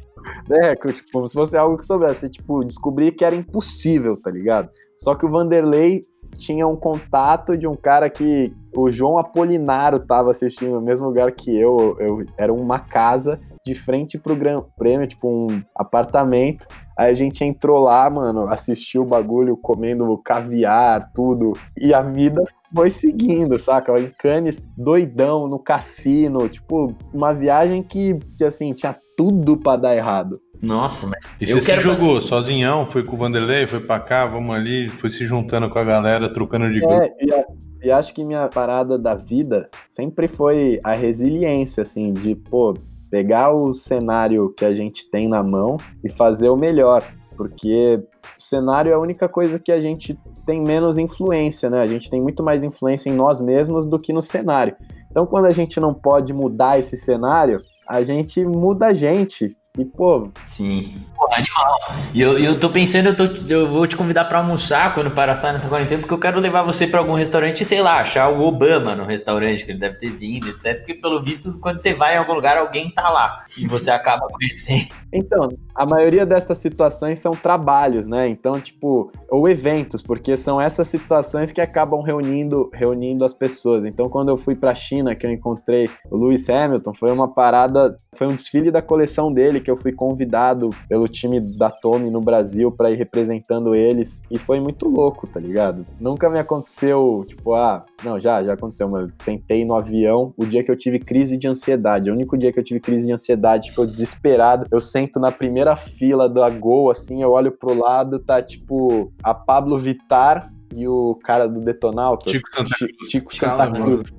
É, tipo, como se fosse algo que soubesse. Tipo, descobri que era impossível, tá ligado? Só que o Vanderlei tinha um contato de um cara que o João Apolinaro tava assistindo no mesmo lugar que eu. eu era uma casa de frente pro Gran Prêmio, tipo um apartamento. Aí a gente entrou lá, mano, assistiu o bagulho, comendo caviar, tudo. E a vida foi seguindo, saca? Em Cannes, doidão, no cassino. Tipo, uma viagem que, que assim, tinha tudo pra dar errado. Nossa, mas E Eu você quero se jogou sozinhão, foi com o Vanderlei, foi pra cá, vamos ali, foi se juntando com a galera, trocando de grupo. É, e, a- e acho que minha parada da vida sempre foi a resiliência, assim, de, pô, pegar o cenário que a gente tem na mão e fazer o melhor. porque cenário é a única coisa que a gente tem menos influência, né? A gente tem muito mais influência em nós mesmos do que no cenário. Então, quando a gente não pode mudar esse cenário, a gente muda a gente. E, pô. Sim. Animal. E eu, eu tô pensando, eu, tô, eu vou te convidar para almoçar quando passar nessa quarentena, porque eu quero levar você para algum restaurante, sei lá, achar o Obama no restaurante, que ele deve ter vindo, etc. Porque, pelo visto, quando você vai em algum lugar, alguém tá lá. E você acaba conhecendo. Então, a maioria dessas situações são trabalhos, né? Então, tipo, ou eventos, porque são essas situações que acabam reunindo, reunindo as pessoas. Então, quando eu fui pra China, que eu encontrei o Lewis Hamilton, foi uma parada, foi um desfile da coleção dele, que eu fui convidado pelo time da Tommy no Brasil para ir representando eles, e foi muito louco, tá ligado? Nunca me aconteceu, tipo, ah, não, já, já aconteceu, mas sentei no avião o dia que eu tive crise de ansiedade. O único dia que eu tive crise de ansiedade, tipo, desesperado, eu sento na primeira primeira fila da Gol, assim, eu olho pro lado, tá tipo a Pablo Vitar e o cara do Detonautas. Chico Santa Cruz. Chico Santa Cruz.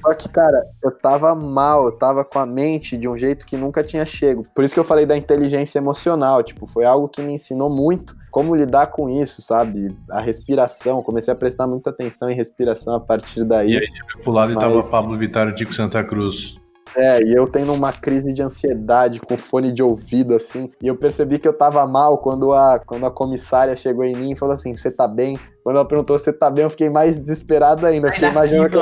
Só que, cara, eu tava mal, eu tava com a mente de um jeito que nunca tinha chego. Por isso que eu falei da inteligência emocional, tipo, foi algo que me ensinou muito como lidar com isso, sabe? A respiração, comecei a prestar muita atenção em respiração a partir daí. E aí, tipo, pro lado mas... tava Pablo Vittar e Chico Santa Cruz. É, e eu tendo uma crise de ansiedade com fone de ouvido, assim. E eu percebi que eu tava mal quando a, quando a comissária chegou em mim e falou assim: Você tá bem? Quando ela perguntou se tá bem, eu fiquei mais desesperado ainda. Eu fiquei imaginando. Que eu...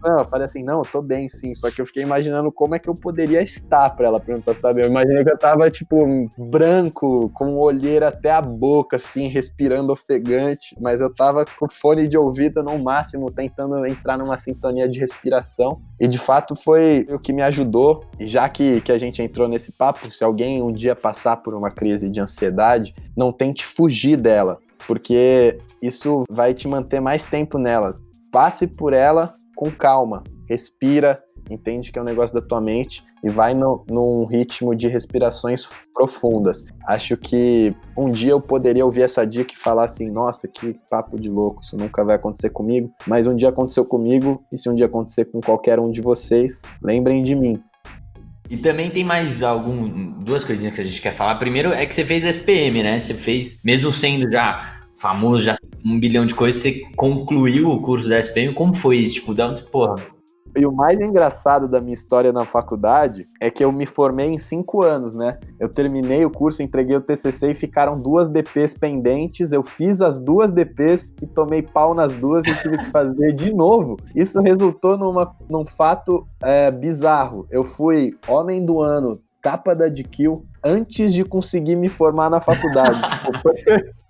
Não, eu falei assim, não, eu tô bem sim. Só que eu fiquei imaginando como é que eu poderia estar pra ela perguntar se tá bem. Eu imaginei que eu tava, tipo, branco, com olheira até a boca, assim, respirando ofegante. Mas eu tava com fone de ouvido no máximo, tentando entrar numa sintonia de respiração. E de fato foi o que me ajudou. E já que, que a gente entrou nesse papo, se alguém um dia passar por uma crise de ansiedade, não tente fugir dela porque isso vai te manter mais tempo nela. Passe por ela com calma, respira, entende que é um negócio da tua mente e vai no, num ritmo de respirações profundas. Acho que um dia eu poderia ouvir essa dica e falar assim: nossa, que papo de louco, isso nunca vai acontecer comigo. Mas um dia aconteceu comigo, e se um dia acontecer com qualquer um de vocês, lembrem de mim. E também tem mais algum duas coisinhas que a gente quer falar. Primeiro é que você fez SPM, né? Você fez, mesmo sendo já famoso, já um bilhão de coisas, você concluiu o curso da SPM. Como foi isso? Tipo, dá uns, porra. E o mais engraçado da minha história na faculdade é que eu me formei em cinco anos, né? Eu terminei o curso, entreguei o TCC e ficaram duas DPs pendentes. Eu fiz as duas DPs e tomei pau nas duas e tive que fazer de novo. Isso resultou numa, num fato é, bizarro. Eu fui homem do ano, capa da DQ, antes de conseguir me formar na faculdade.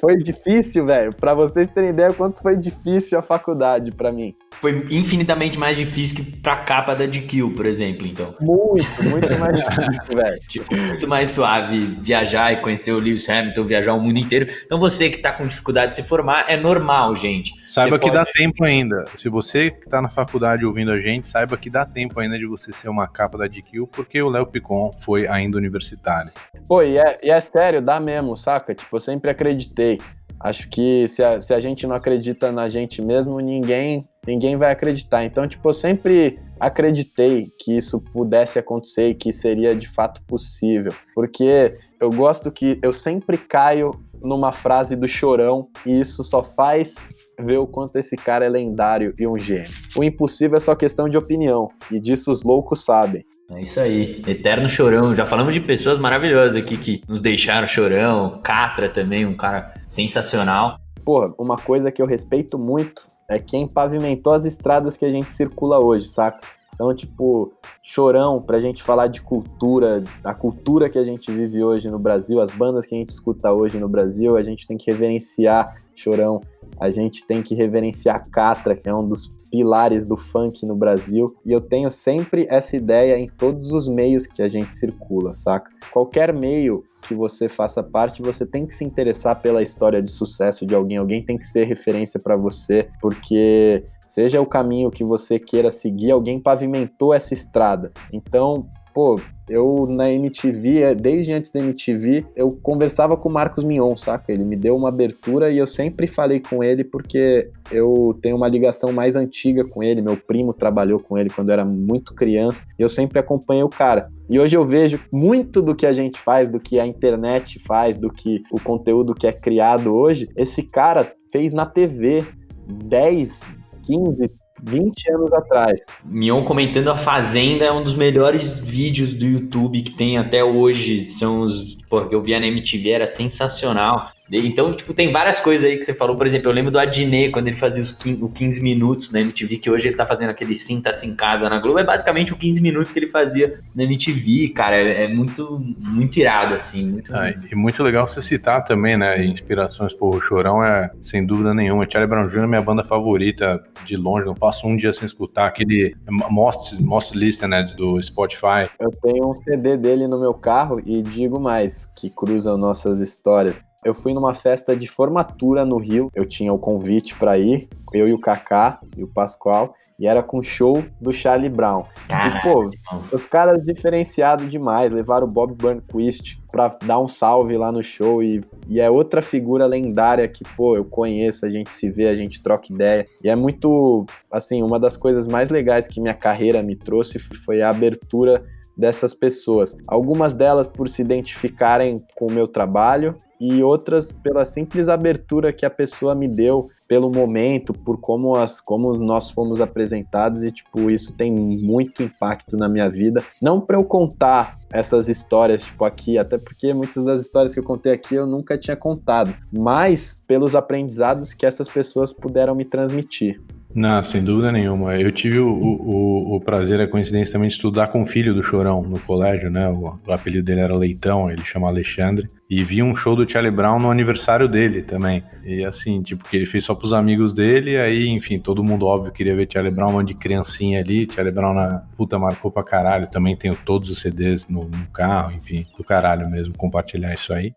foi difícil, velho. Para vocês terem ideia quanto foi difícil a faculdade para mim. Foi infinitamente mais difícil que pra capa da DQ, por exemplo, então. Muito, muito mais difícil, velho. Tipo, muito mais suave viajar e conhecer o Lewis Hamilton, viajar o mundo inteiro. Então você que tá com dificuldade de se formar, é normal, gente. Saiba você que pode... dá tempo ainda. Se você que tá na faculdade ouvindo a gente, saiba que dá tempo ainda de você ser uma capa da DQ, porque o Léo Picon foi ainda universitário. Pô, e é, e é sério, dá mesmo, saca? Tipo, eu sempre acreditei. Acho que se a, se a gente não acredita na gente mesmo, ninguém ninguém vai acreditar. Então, tipo, eu sempre acreditei que isso pudesse acontecer e que seria de fato possível. Porque eu gosto que eu sempre caio numa frase do chorão e isso só faz ver o quanto esse cara é lendário e um gênio. O impossível é só questão de opinião, e disso os loucos sabem. É isso aí, eterno chorão. Já falamos de pessoas maravilhosas aqui que nos deixaram chorão. Catra também, um cara sensacional. Porra, uma coisa que eu respeito muito é quem pavimentou as estradas que a gente circula hoje, saca? Então, tipo, chorão pra gente falar de cultura, a cultura que a gente vive hoje no Brasil, as bandas que a gente escuta hoje no Brasil, a gente tem que reverenciar chorão, a gente tem que reverenciar Catra, que é um dos pilares do funk no Brasil. E eu tenho sempre essa ideia em todos os meios que a gente circula, saca? Qualquer meio que você faça parte, você tem que se interessar pela história de sucesso de alguém, alguém tem que ser referência para você, porque seja o caminho que você queira seguir, alguém pavimentou essa estrada. Então, pô, eu na MTV, é, desde antes da MTV, eu conversava com o Marcos Mion, saca? Ele me deu uma abertura e eu sempre falei com ele porque eu tenho uma ligação mais antiga com ele. Meu primo trabalhou com ele quando eu era muito criança e eu sempre acompanhei o cara. E hoje eu vejo muito do que a gente faz, do que a internet faz, do que o conteúdo que é criado hoje. Esse cara fez na TV 10, 15, 20 anos atrás. Mion comentando a Fazenda é um dos melhores vídeos do YouTube que tem até hoje. São os. Porque eu via na MTV, era sensacional. Então, tipo, tem várias coisas aí que você falou. Por exemplo, eu lembro do Adnet, quando ele fazia os 15, 15 minutos na MTV, que hoje ele tá fazendo aquele Sinta-se em Casa na Globo. É basicamente o 15 minutos que ele fazia na MTV, cara. É, é muito, muito irado, assim. Muito... Ah, e muito legal você citar também, né? Inspirações por o Chorão é, sem dúvida nenhuma. Charlie Brown Jr. é minha banda favorita de longe. Não passo um dia sem escutar aquele Most, Most Listened do Spotify. Eu tenho um CD dele no meu carro e digo mais, que cruzam nossas histórias. Eu fui numa festa de formatura no Rio. Eu tinha o convite para ir, eu e o Kaká e o Pascoal. E era com show do Charlie Brown. Caralho, e, pô, os caras diferenciados demais. Levaram o Bob Burnquist pra dar um salve lá no show. E, e é outra figura lendária que, pô, eu conheço, a gente se vê, a gente troca ideia. E é muito, assim, uma das coisas mais legais que minha carreira me trouxe foi a abertura dessas pessoas. Algumas delas por se identificarem com o meu trabalho e outras pela simples abertura que a pessoa me deu pelo momento, por como as como nós fomos apresentados e tipo isso tem muito impacto na minha vida. Não para eu contar essas histórias tipo aqui, até porque muitas das histórias que eu contei aqui eu nunca tinha contado, mas pelos aprendizados que essas pessoas puderam me transmitir. Não, sem dúvida nenhuma. Eu tive o, o, o prazer, a coincidência também de estudar com o filho do Chorão no colégio, né? O, o, apelido dele era Leitão, ele chama Alexandre. E vi um show do Charlie Brown no aniversário dele também. E assim, tipo, que ele fez só pros amigos dele, aí, enfim, todo mundo, óbvio, queria ver Charlie Brown, um monte de criancinha ali. Charlie Brown na puta marcou pra caralho. Também tenho todos os CDs no, no carro, enfim, do caralho mesmo, compartilhar isso aí.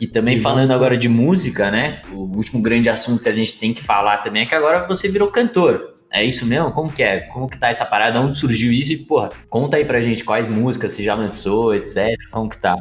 E também falando agora de música, né? O último grande assunto que a gente tem que falar também é que agora você virou cantor. É isso mesmo? Como que é? Como que tá essa parada? Onde surgiu isso? E, porra, conta aí pra gente quais músicas você já lançou, etc. Como que tá?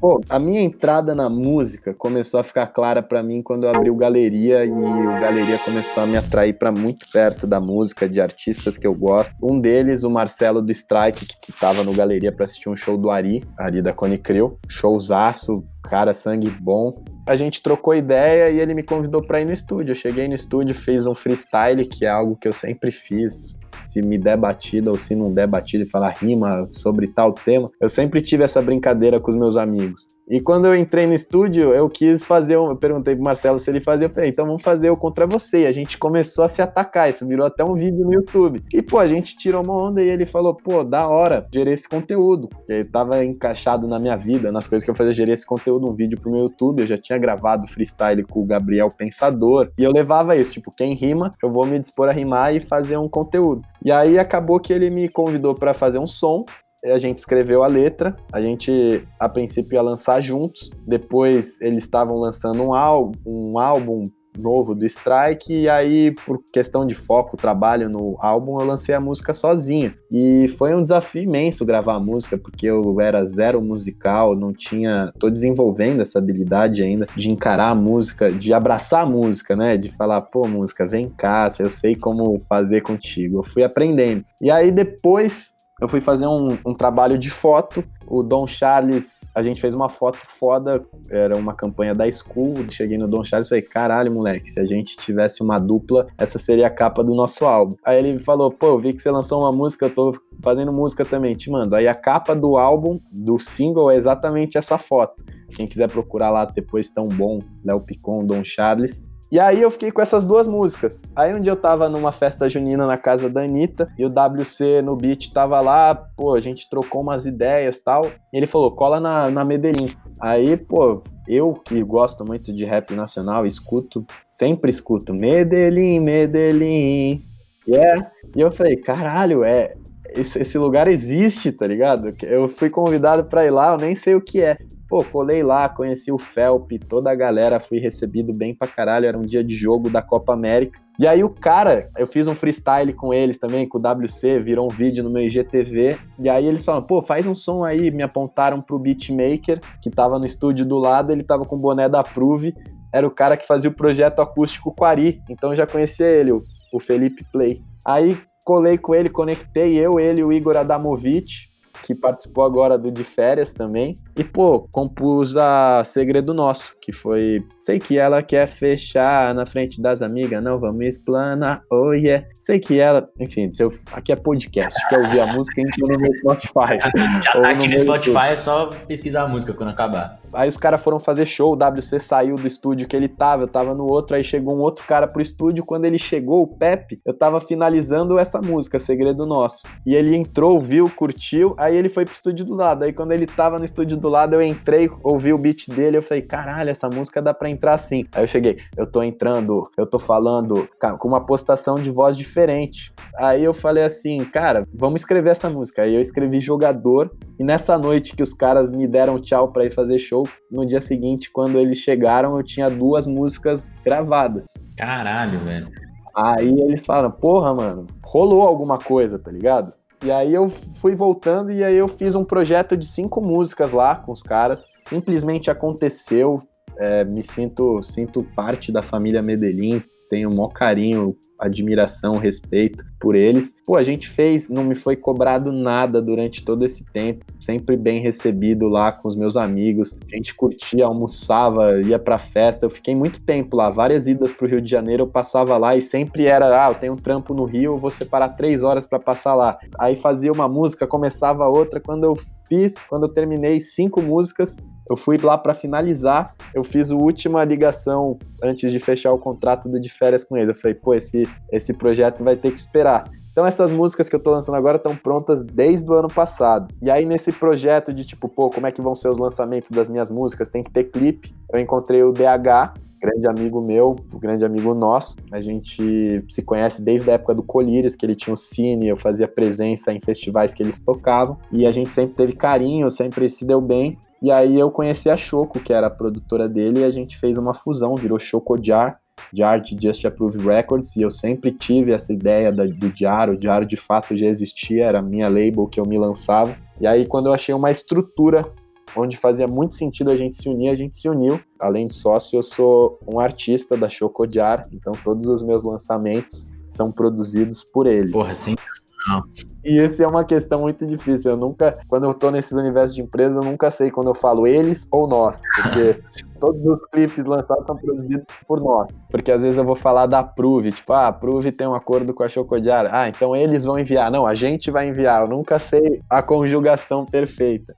Pô, a minha entrada na música começou a ficar clara para mim quando eu abri o Galeria e o Galeria começou a me atrair para muito perto da música, de artistas que eu gosto. Um deles, o Marcelo do Strike, que, que tava no Galeria para assistir um show do Ari, Ari da Cone Crew. Showzaço, cara, sangue bom a gente trocou ideia e ele me convidou para ir no estúdio. Eu cheguei no estúdio, fiz um freestyle, que é algo que eu sempre fiz. Se me der batida ou se não der batida e falar rima sobre tal tema, eu sempre tive essa brincadeira com os meus amigos. E quando eu entrei no estúdio, eu quis fazer um. Eu perguntei pro Marcelo se ele fazia. Eu falei, então vamos fazer o contra você. E a gente começou a se atacar. Isso virou até um vídeo no YouTube. E, pô, a gente tirou uma onda e ele falou, pô, da hora, gerei esse conteúdo. Porque tava encaixado na minha vida, nas coisas que eu fazia, gerei esse conteúdo, um vídeo pro meu YouTube. Eu já tinha gravado freestyle com o Gabriel Pensador. E eu levava isso, tipo, quem rima, eu vou me dispor a rimar e fazer um conteúdo. E aí acabou que ele me convidou para fazer um som a gente escreveu a letra, a gente a princípio ia lançar juntos, depois eles estavam lançando um álbum, um álbum novo do Strike, e aí, por questão de foco, trabalho no álbum, eu lancei a música sozinha. E foi um desafio imenso gravar a música, porque eu era zero musical, não tinha. tô desenvolvendo essa habilidade ainda de encarar a música, de abraçar a música, né? De falar, pô, música, vem cá, eu sei como fazer contigo. Eu fui aprendendo. E aí depois eu fui fazer um, um, trabalho de foto. O Dom Charles, a gente fez uma foto foda, era uma campanha da School. Cheguei no Dom Charles e falei: caralho, moleque, se a gente tivesse uma dupla, essa seria a capa do nosso álbum. Aí ele falou: pô, eu vi que você lançou uma música, eu tô fazendo música também, te mando. Aí a capa do álbum, do single, é exatamente essa foto. Quem quiser procurar lá depois, tão bom, Léo Picon, Dom Charles. E aí eu fiquei com essas duas músicas. Aí um dia eu tava numa festa junina na casa da Anitta, e o WC no beat tava lá, pô, a gente trocou umas ideias tal. E ele falou, cola na, na Medellín. Aí, pô, eu que gosto muito de rap nacional, escuto, sempre escuto Medellín, Medellín. Yeah. E eu falei, caralho, é, esse, esse lugar existe, tá ligado? Eu fui convidado para ir lá, eu nem sei o que é. Pô, colei lá, conheci o Felp, toda a galera, fui recebido bem pra caralho. Era um dia de jogo da Copa América. E aí o cara, eu fiz um freestyle com eles também, com o WC, virou um vídeo no meu IGTV. E aí eles falaram, pô, faz um som aí. Me apontaram pro beatmaker, que tava no estúdio do lado, ele tava com o boné da Prove. Era o cara que fazia o projeto acústico Quari. Então eu já conhecia ele, o Felipe Play. Aí colei com ele, conectei eu, ele e o Igor Adamovic que participou agora do De Férias também. E, pô, compus a Segredo Nosso, que foi. Sei que ela quer fechar na frente das amigas, não vamos explanar, oh yeah. Sei que ela. Enfim, eu... aqui é podcast, quer ouvir a música, entra no meu Spotify. Já tá aqui no, no Spotify, YouTube. é só pesquisar a música quando acabar. Aí os caras foram fazer show, o WC saiu do estúdio que ele tava, eu tava no outro, aí chegou um outro cara pro estúdio. Quando ele chegou, o Pepe, eu tava finalizando essa música, Segredo Nosso. E ele entrou, viu, curtiu, aí ele foi pro estúdio do lado. Aí quando ele tava no estúdio do lado, eu entrei, ouvi o beat dele, eu falei, caralho, essa música dá pra entrar assim. Aí eu cheguei, eu tô entrando, eu tô falando com uma postação de voz diferente. Aí eu falei assim, cara, vamos escrever essa música. Aí eu escrevi jogador, e nessa noite que os caras me deram tchau pra ir fazer show, no dia seguinte, quando eles chegaram, eu tinha duas músicas gravadas. Caralho, velho. Aí eles falaram, porra, mano, rolou alguma coisa, tá ligado? E aí eu fui voltando e aí eu fiz um projeto de cinco músicas lá com os caras. Simplesmente aconteceu. É, me sinto, sinto parte da família Medellín tenho o maior carinho, admiração, respeito por eles. Pô, a gente fez, não me foi cobrado nada durante todo esse tempo, sempre bem recebido lá com os meus amigos. A gente curtia, almoçava, ia pra festa. Eu fiquei muito tempo lá, várias idas pro Rio de Janeiro, eu passava lá e sempre era, ah, eu tenho um trampo no Rio, vou separar três horas para passar lá. Aí fazia uma música, começava outra. Quando eu fiz, quando eu terminei cinco músicas, eu fui lá para finalizar, eu fiz a última ligação antes de fechar o contrato de férias com ele. Eu falei, pô, esse, esse projeto vai ter que esperar. Então essas músicas que eu tô lançando agora estão prontas desde o ano passado. E aí nesse projeto de tipo, pô, como é que vão ser os lançamentos das minhas músicas? Tem que ter clipe. Eu encontrei o DH, grande amigo meu, grande amigo nosso. A gente se conhece desde a época do Colírios, que ele tinha o cine, eu fazia presença em festivais que eles tocavam. E a gente sempre teve carinho, sempre se deu bem. E aí eu conheci a Choco, que era a produtora dele, e a gente fez uma fusão, virou Choco Jar de arte Just Approve Records e eu sempre tive essa ideia do diário, o diário de fato já existia, era a minha label que eu me lançava. E aí quando eu achei uma estrutura onde fazia muito sentido a gente se unir, a gente se uniu. Além de sócio, eu sou um artista da Chocodiar, então todos os meus lançamentos são produzidos por eles. Porra, E isso é uma questão muito difícil. Eu nunca, quando eu tô nesses universos de empresa, eu nunca sei quando eu falo eles ou nós, porque todos os clipes lançados são produzidos por nós. Porque às vezes eu vou falar da Prove, tipo, ah, a Prove tem um acordo com a Chocodiar. Ah, então eles vão enviar. Não, a gente vai enviar. Eu nunca sei a conjugação perfeita.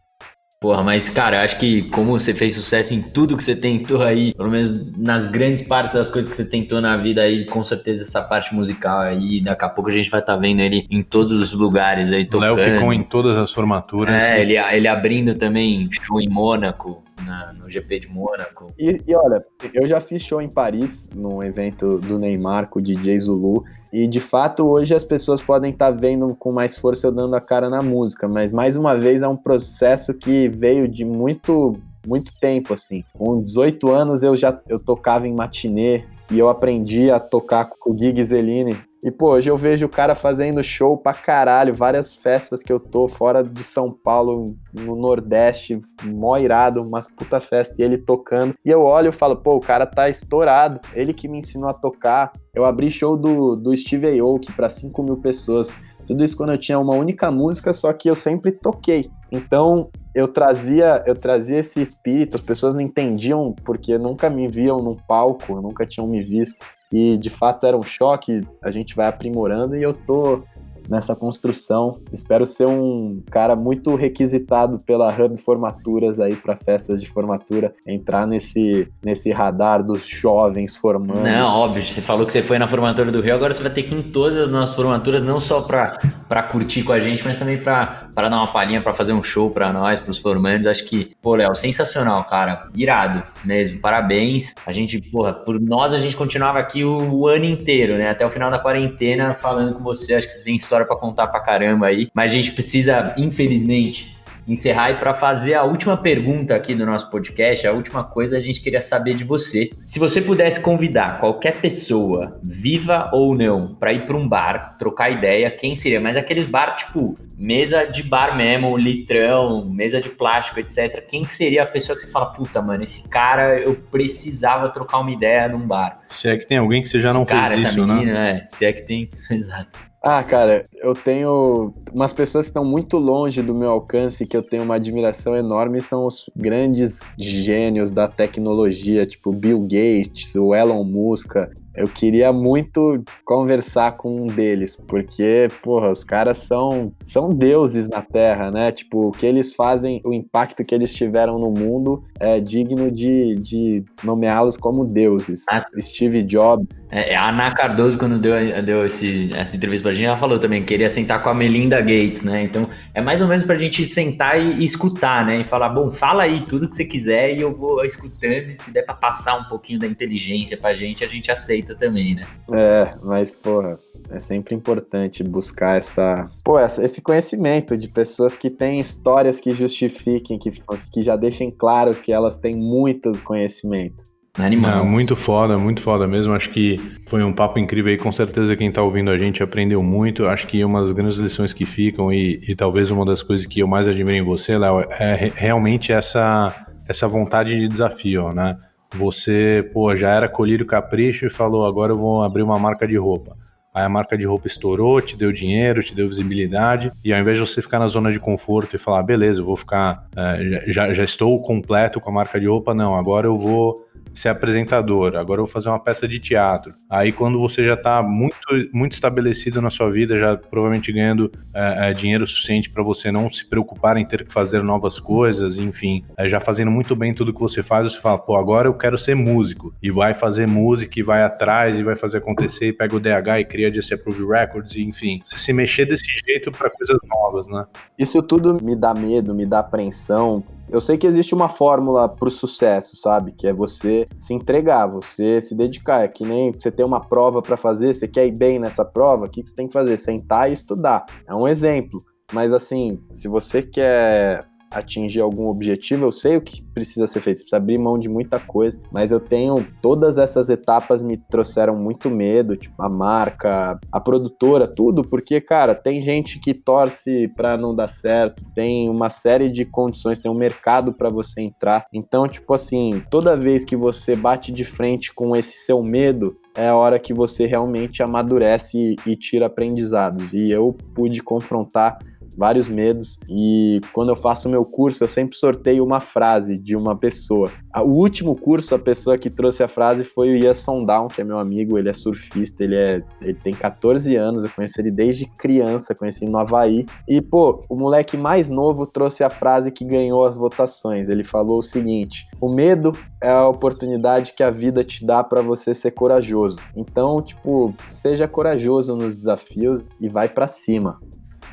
Porra, mas cara, eu acho que como você fez sucesso em tudo que você tentou aí, pelo menos nas grandes partes das coisas que você tentou na vida aí, com certeza essa parte musical aí, daqui a pouco a gente vai estar tá vendo ele em todos os lugares aí tocando. Léo ficou em todas as formaturas. É, ele, ele abrindo também show em Mônaco. Na, no GP de Mônaco. E, e olha, eu já fiz show em Paris, num evento do Neymar com o DJ Zulu. E de fato, hoje as pessoas podem estar tá vendo com mais força eu dando a cara na música, mas mais uma vez é um processo que veio de muito muito tempo assim. Com 18 anos eu já eu tocava em matinê e eu aprendi a tocar com o Gig Zeline e, pô, hoje eu vejo o cara fazendo show pra caralho, várias festas que eu tô fora de São Paulo, no Nordeste, mó irado, umas puta festa, e ele tocando. E eu olho e falo, pô, o cara tá estourado. Ele que me ensinou a tocar. Eu abri show do, do Steve Aoki pra 5 mil pessoas. Tudo isso quando eu tinha uma única música, só que eu sempre toquei. Então, eu trazia, eu trazia esse espírito, as pessoas não entendiam porque nunca me viam num palco, nunca tinham me visto. E de fato era um choque, a gente vai aprimorando e eu tô nessa construção. Espero ser um cara muito requisitado pela Hub Formaturas aí para festas de formatura, entrar nesse, nesse radar dos jovens formando. Não, óbvio, você falou que você foi na formatura do Rio, agora você vai ter que ir em todas as nossas formaturas, não só para curtir com a gente, mas também para dar uma palhinha, para fazer um show para nós, para os formandos. Acho que, pô, Léo, sensacional, cara. Irado mesmo. Parabéns. A gente, porra, por nós a gente continuava aqui o, o ano inteiro, né? Até o final da quarentena falando com você. Acho que você tem história para contar pra caramba aí. Mas a gente precisa, infelizmente, encerrar e para fazer a última pergunta aqui do nosso podcast, a última coisa a gente queria saber de você. Se você pudesse convidar qualquer pessoa, viva ou não, para ir para um bar, trocar ideia, quem seria? Mas aqueles bar tipo mesa de bar mesmo, litrão, mesa de plástico, etc. Quem que seria a pessoa que você fala, puta, mano, esse cara eu precisava trocar uma ideia num bar? Se é que tem alguém que você já esse não cara, fez isso, né? menina, né? É, se é que tem, exato. Ah, cara, eu tenho umas pessoas que estão muito longe do meu alcance, que eu tenho uma admiração enorme, são os grandes gênios da tecnologia, tipo Bill Gates, o Elon Musk. Eu queria muito conversar com um deles, porque, porra, os caras são, são deuses na Terra, né? Tipo, o que eles fazem, o impacto que eles tiveram no mundo é digno de, de nomeá-los como deuses. Ah, Steve Jobs. É, a Ana Cardoso, quando deu, deu esse, essa entrevista pra gente, ela falou também que queria sentar com a Melinda Gates, né? Então, é mais ou menos pra gente sentar e, e escutar, né? E falar, bom, fala aí tudo que você quiser e eu vou escutando, e se der pra passar um pouquinho da inteligência pra gente, a gente aceita aceita também, né? É, mas, porra, é sempre importante buscar essa, pô, essa, esse conhecimento de pessoas que têm histórias que justifiquem, que, que já deixem claro que elas têm muito conhecimento. Animal. Não, muito foda, muito foda mesmo. Acho que foi um papo incrível aí. Com certeza quem tá ouvindo a gente aprendeu muito. Acho que uma das grandes lições que ficam e, e talvez uma das coisas que eu mais admiro em você, Léo, é realmente essa, essa vontade de desafio, né? Você, pô, já era colírio capricho e falou, agora eu vou abrir uma marca de roupa. Aí a marca de roupa estourou, te deu dinheiro, te deu visibilidade, e ao invés de você ficar na zona de conforto e falar, beleza, eu vou ficar, é, já, já estou completo com a marca de roupa, não, agora eu vou ser apresentador, agora eu vou fazer uma peça de teatro. Aí quando você já está muito, muito estabelecido na sua vida, já provavelmente ganhando é, é, dinheiro suficiente para você não se preocupar em ter que fazer novas coisas, enfim, é, já fazendo muito bem tudo que você faz, você fala, pô, agora eu quero ser músico. E vai fazer música e vai atrás e vai fazer acontecer, e pega o DH e cria de Approve Records, e, enfim, você se mexer desse jeito para coisas novas, né? Isso tudo me dá medo, me dá apreensão, eu sei que existe uma fórmula pro sucesso, sabe? Que é você se entregar, você se dedicar. É que nem você tem uma prova para fazer, você quer ir bem nessa prova, o que você tem que fazer? Sentar e estudar. É um exemplo. Mas assim, se você quer atingir algum objetivo, eu sei o que precisa ser feito, precisa abrir mão de muita coisa, mas eu tenho todas essas etapas me trouxeram muito medo, tipo a marca, a produtora, tudo, porque cara, tem gente que torce para não dar certo, tem uma série de condições, tem um mercado para você entrar. Então, tipo assim, toda vez que você bate de frente com esse seu medo, é a hora que você realmente amadurece e, e tira aprendizados. E eu pude confrontar vários medos. E quando eu faço o meu curso, eu sempre sorteio uma frase de uma pessoa. O último curso, a pessoa que trouxe a frase foi o Ian Sondown, que é meu amigo, ele é surfista, ele, é, ele tem 14 anos, eu conheci ele desde criança, conheci ele no Havaí. E, pô, o moleque mais novo trouxe a frase que ganhou as votações. Ele falou o seguinte: o medo é a oportunidade que a vida te dá para você ser corajoso. Então, tipo, seja corajoso nos desafios e vai para cima.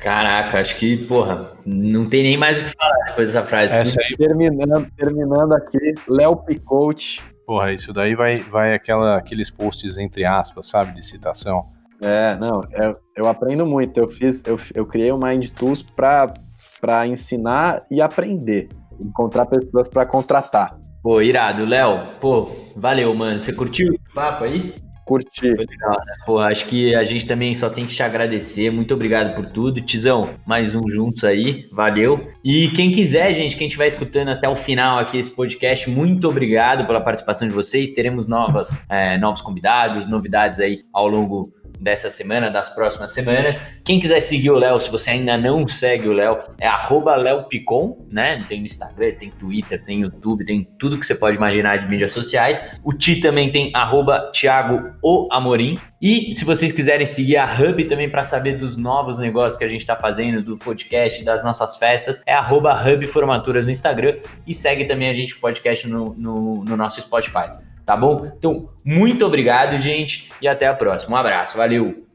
Caraca, acho que, porra, não tem nem mais o que falar depois dessa frase. Essa aí... terminando, terminando aqui, Léo Picote. Porra, isso daí vai, vai aquela, aqueles posts entre aspas, sabe, de citação. É, não, eu, eu aprendo muito. Eu fiz, eu, eu criei o Mind Tools para ensinar e aprender. Encontrar pessoas para contratar. Pô, irado, Léo. Pô, valeu, mano. Você curtiu o papo aí? Curtir. Foi legal, né? Pô, acho que a gente também só tem que te agradecer. Muito obrigado por tudo. Tizão, mais um juntos aí. Valeu. E quem quiser, gente, quem estiver escutando até o final aqui esse podcast, muito obrigado pela participação de vocês. Teremos novas, é, novos convidados, novidades aí ao longo dessa semana, das próximas semanas. Quem quiser seguir o Léo, se você ainda não segue o Léo, é @léopicon, né? Tem no Instagram, tem Twitter, tem YouTube, tem tudo que você pode imaginar de mídias sociais. O Ti também tem arroba Thiago o Amorim. E se vocês quiserem seguir a Hub também para saber dos novos negócios que a gente está fazendo, do podcast, das nossas festas, é arroba Hub Formaturas no Instagram e segue também a gente podcast no, no, no nosso Spotify tá bom? Então, muito obrigado, gente, e até a próxima. Um abraço, valeu!